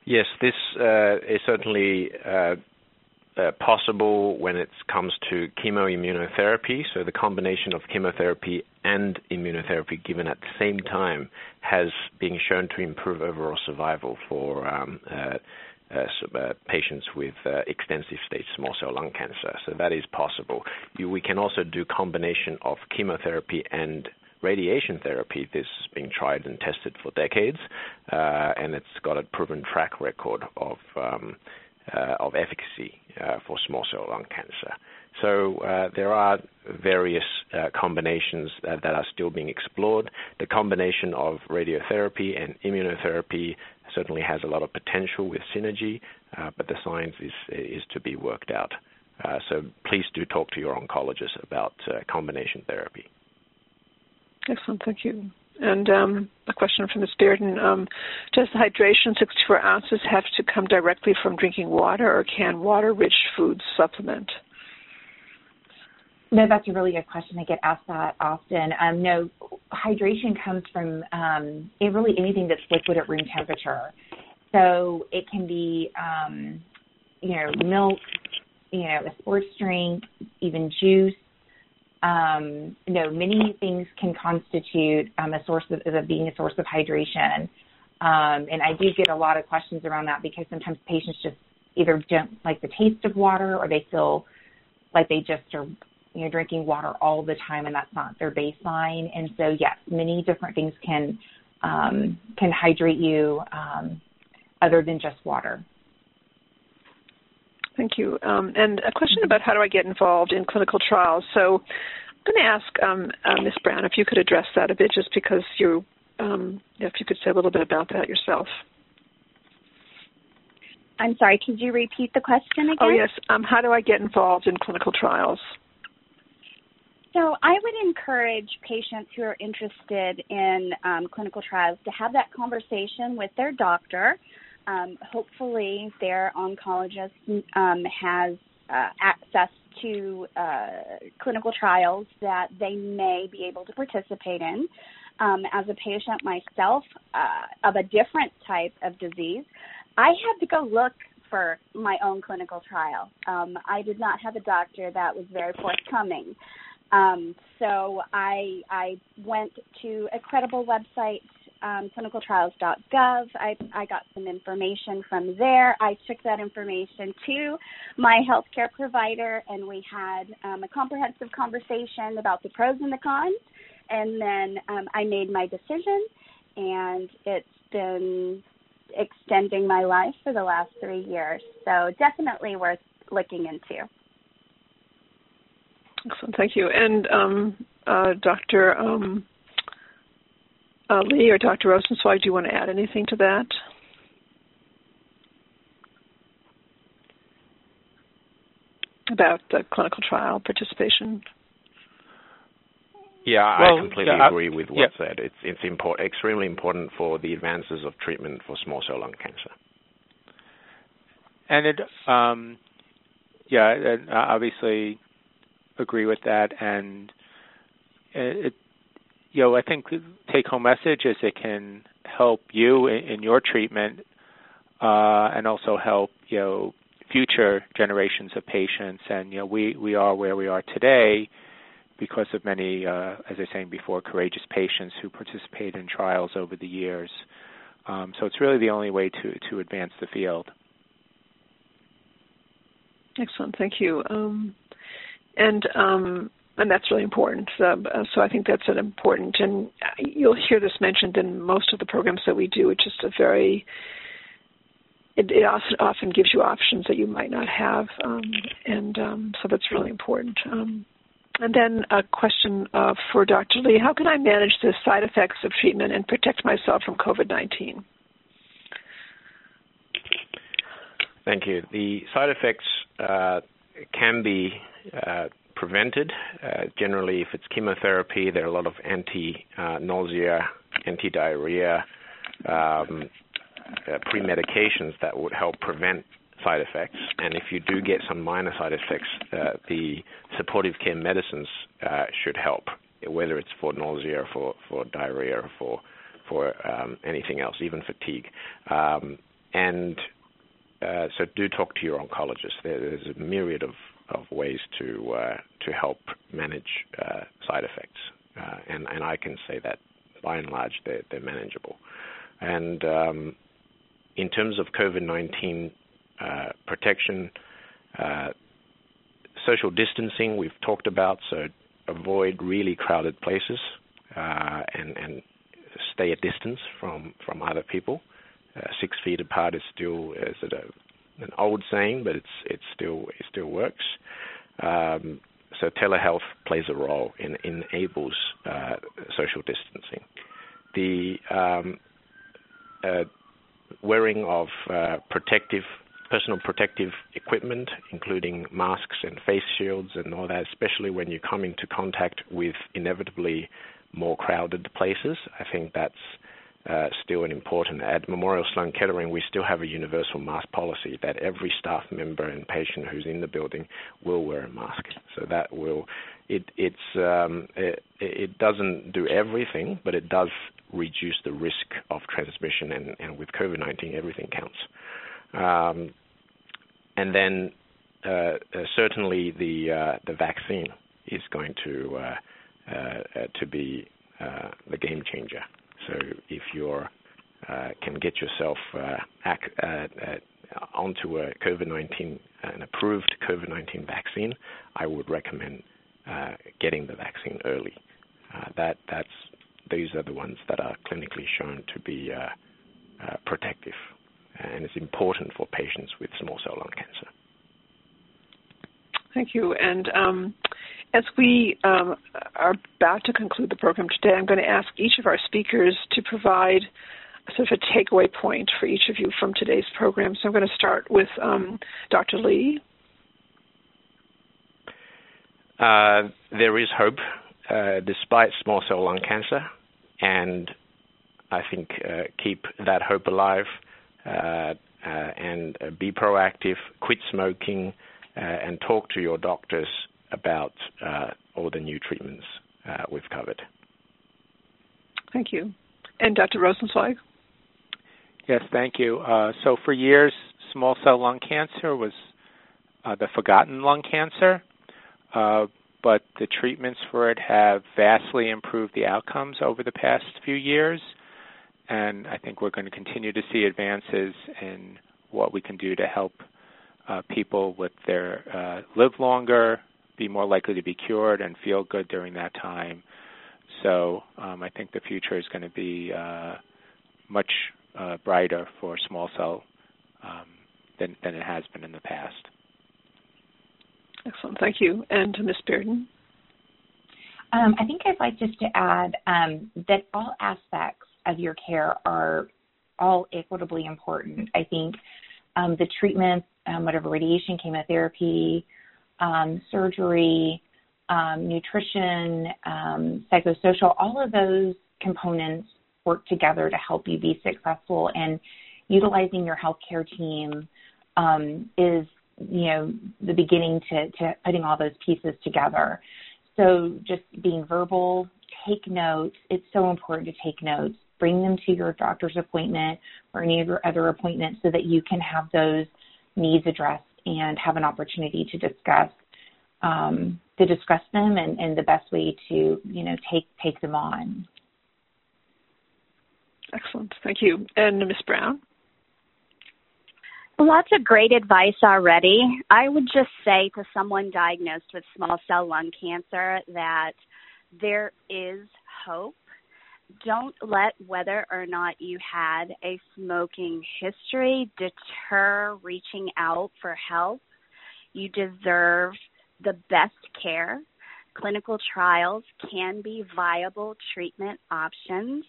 Yes, this uh, is certainly uh, uh, possible when it comes to chemoimmunotherapy. So the combination of chemotherapy and immunotherapy given at the same time has been shown to improve overall survival for um, uh, patients with uh, extensive stage small cell lung cancer. So that is possible. We can also do combination of chemotherapy and radiation therapy. This has been tried and tested for decades, uh, and it's got a proven track record of um, uh, of efficacy uh, for small cell lung cancer. So there are various combinations that, are still being explored. The combination of radiotherapy and immunotherapy certainly has a lot of potential with synergy, uh, but the science is is to be worked out. Uh, so please do talk to your oncologist about uh, combination therapy. Excellent, thank you. And um, a question from Ms. Bearden: um, Does the hydration 64 ounces have to come directly from drinking water, or can water-rich foods supplement? No, that's a really good question. I get asked that often. Um, no, hydration comes from um, really anything that's liquid at room temperature. So it can be, um, you know, milk, you know, a sports drink, even juice. Um, you know, many things can constitute um, a source of, of being a source of hydration. Um, and I do get a lot of questions around that because sometimes patients just either don't like the taste of water or they feel like they just are you know, drinking water all the time and that's not their baseline. And so, yes, many different things can um, can hydrate you um, other than just water. Thank you. Um, and a question about how do I get involved in clinical trials? So, I'm going to ask um, uh, Ms. Brown if you could address that a bit, just because you, um, if you could say a little bit about that yourself. I'm sorry, could you repeat the question again? Oh, yes. Um, how do I get involved in clinical trials? So, I would encourage patients who are interested in um, clinical trials to have that conversation with their doctor. Um, hopefully, their oncologist um, has uh, access to uh, clinical trials that they may be able to participate in. Um, as a patient myself uh, of a different type of disease, I had to go look for my own clinical trial. Um, I did not have a doctor that was very forthcoming. Um, so I I went to a credible website, um, clinicaltrials.gov. I I got some information from there. I took that information to my healthcare provider, and we had um, a comprehensive conversation about the pros and the cons. And then um, I made my decision, and it's been extending my life for the last three years. So definitely worth looking into. Excellent, thank you. And um, uh, Dr. Um, uh, Li or Dr. Rosenzweig, do you want to add anything to that? About the clinical trial participation? Yeah, well, I completely yeah, agree with what's yeah. said. It's it's import, extremely important for the advances of treatment for small cell lung cancer. And it, um, yeah, and obviously agree with that. And it, you know, I think the take-home message is it can help you in, in your treatment, uh, and also help you know future generations of patients. And you know, we we are where we are today because of many, uh, as I was saying before, courageous patients who participate in trials over the years. Um, so it's really the only way to, to advance the field. Excellent, thank you. Um, and um, and that's really important. Uh, so I think that's an important, and you'll hear this mentioned in most of the programs that we do. It's just a very it, it often gives you options that you might not have, um, and um, so that's really important. Um, and then a question uh, for Dr. Li How can I manage the side effects of treatment and protect myself from COVID 19? Thank you. The side effects uh, can be prevented. Uh, generally, if it's chemotherapy, there are a lot of anti nausea, anti diarrhea, um, uh, pre medications that would help prevent side effects. And if you do get some minor side effects, uh, the supportive care medicines uh, should help, whether it's for nausea, or for for diarrhea, or for for um, anything else, even fatigue. Um, and uh, so, do talk to your oncologist. There, there's a myriad of, of ways to uh, to help manage uh, side effects, uh, and and I can say that by and large they're, they're manageable. And um, in terms of COVID-19 uh, protection, uh, social distancing we've talked about, so avoid really crowded places uh, and, and stay a distance from, from other people. Uh, six feet apart is still is a, an old saying, but it's still it still works. Um, so telehealth plays a role in enables uh, social distancing. The um, uh, wearing of uh, protective personal protective equipment, including masks and face shields and all that, especially when you come into contact with inevitably more crowded places. I think that's uh, still an important. At Memorial Sloan Kettering, we still have a universal mask policy that every staff member and patient who's in the building will wear a mask. So that will it it's um, it, it doesn't do everything, but it does reduce the risk of transmission. And, and with COVID-19, everything counts. Um, and then uh, uh, certainly the uh, the vaccine is going to uh, uh, to be uh, the game changer. So if you uh, can get yourself uh, ac- uh, onto a COVID-19 an approved COVID-19 vaccine, I would recommend getting the vaccine early. that that's these are the ones that are clinically shown to be protective and it's important for patients with small cell lung cancer. Thank you. And um, As we um, are about to conclude the program today, I'm going to ask each of our speakers to provide sort of a takeaway point for each of you from today's program. So I'm going to start with um, Dr. Li. Uh, there is hope uh, despite small cell lung cancer, and I think uh, keep that hope alive uh, uh, and be proactive, quit smoking, and talk to your doctors about all the new treatments we've covered. Thank you. And Dr. Rosenzweig? Yes, thank you. Uh, so for years, small cell lung cancer was uh, the forgotten lung cancer, uh, but the treatments for it have vastly improved the outcomes over the past few years, and I think we're going to continue to see advances in what we can do to help uh, people with their uh, live longer, be more likely to be cured, and feel good during that time. So um, I think the future is going to be uh, much uh, brighter for small cell um, than, than it has been in the past. Excellent, thank you. And Ms. Bearden? Um, I think I'd like just to add um, that all aspects of your care are all equitably important. I think um, the treatment, um, whatever radiation, chemotherapy, um, surgery, um, nutrition, psychosocial, all of those components work together to help you be successful. And utilizing your healthcare team um, is, you know, the beginning to, to putting all those pieces together. So just being verbal, take notes. It's so important to take notes. Bring them to your doctor's appointment or any of your other appointments so that you can have those needs addressed and have an opportunity to discuss um, to discuss them and, and the best way to you know take take them on. Excellent. Thank you. And Ms. Brown? Lots of great advice already. I would just say to someone diagnosed with small cell lung cancer that there is hope. Don't let whether or not you had a smoking history deter reaching out for help. You deserve the best care. Clinical trials can be viable treatment options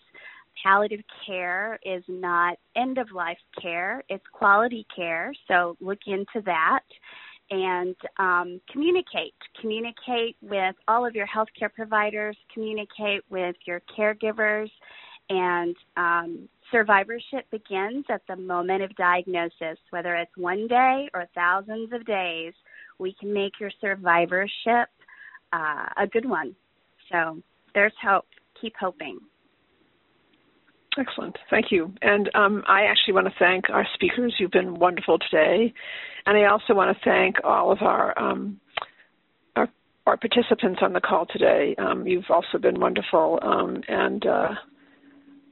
palliative care is not end of life care, it's quality care. So look into that and um, communicate. Communicate with all of your healthcare providers, communicate with your caregivers, and um, survivorship begins at the moment of diagnosis, whether it's one day or thousands of days. We can make your survivorship uh, a good one. So there's hope. Keep hoping. Excellent. Thank you. And um, I actually want to thank our speakers. You've been wonderful today. And I also want to thank all of our um, our, our, participants on the call today. Um, you've also been wonderful. Um, and, uh,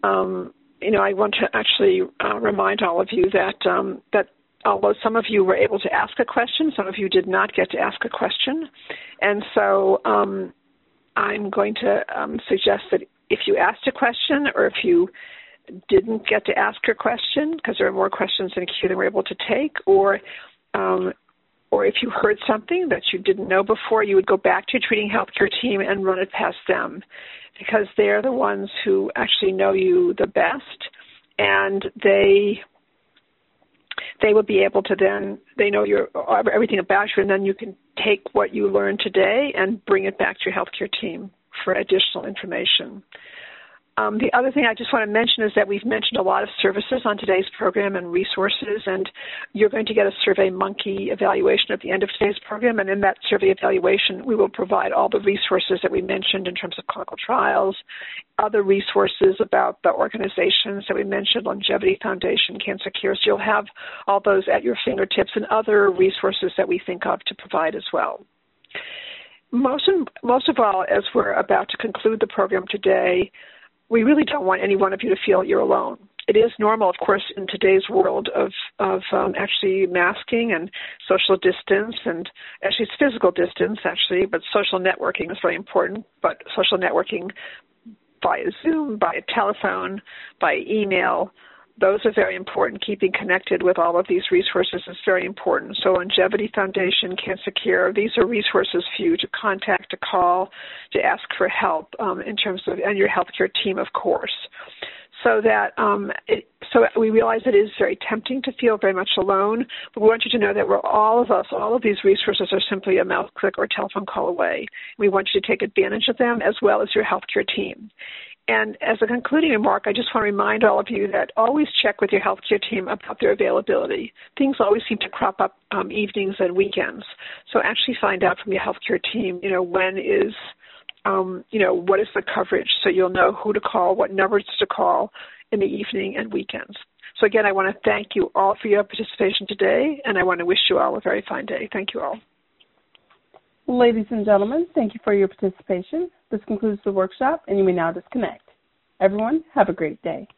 um, you know, I want to actually uh, remind all of you that um, that although some of you were able to ask a question, some of you did not get to ask a question. And so I'm going to suggest that if you asked a question or if you didn't get to ask your question because there are more questions in queue than we're able to take, or um, or if you heard something that you didn't know before, you would go back to your treating healthcare team and run it past them because they're the ones who actually know you the best and they they will be able to then they know your everything about you and then you can take what you learned today and bring it back to your healthcare team for additional information. Um, the other thing I just want to mention is that we've mentioned a lot of services on today's program and resources, and you're going to get a Survey Monkey evaluation at the end of today's program. And in that survey evaluation, we will provide all the resources that we mentioned in terms of clinical trials, other resources about the organizations that we mentioned, LUNGevity Foundation, Cancer Care. So you'll have all those at your fingertips and other resources that we think of to provide as well most most of all, as we're about to conclude the program today, we really don't want any one of you to feel you're alone. It is normal, of course, in today's world of of um, actually masking and social distance, and actually it's physical distance actually, but social networking is very important. But social networking via Zoom, by telephone, by email, those are very important. Keeping connected with all of these resources is very important. So, LUNGevity Foundation, Cancer Care, these are resources for you to contact, to call, to ask for help um, in terms of, and your healthcare team, of course. So that um, it, so we realize it is very tempting to feel very much alone, but we want you to know that we're all of us, all of these resources are simply a mouse click or telephone call away. We want you to take advantage of them as well as your healthcare team. And as a concluding remark, I just want to remind all of you that always check with your healthcare team about their availability. Things always seem to crop up um, evenings and weekends. So actually find out from your healthcare team, you know, when is, um, you know, what is the coverage so you'll know who to call, what numbers to call in the evening and weekends. So again, I want to thank you all for your participation today, and I want to wish you all a very fine day. Thank you all. Ladies and gentlemen, thank you for your participation. This concludes the workshop, and you may now disconnect. Everyone, have a great day.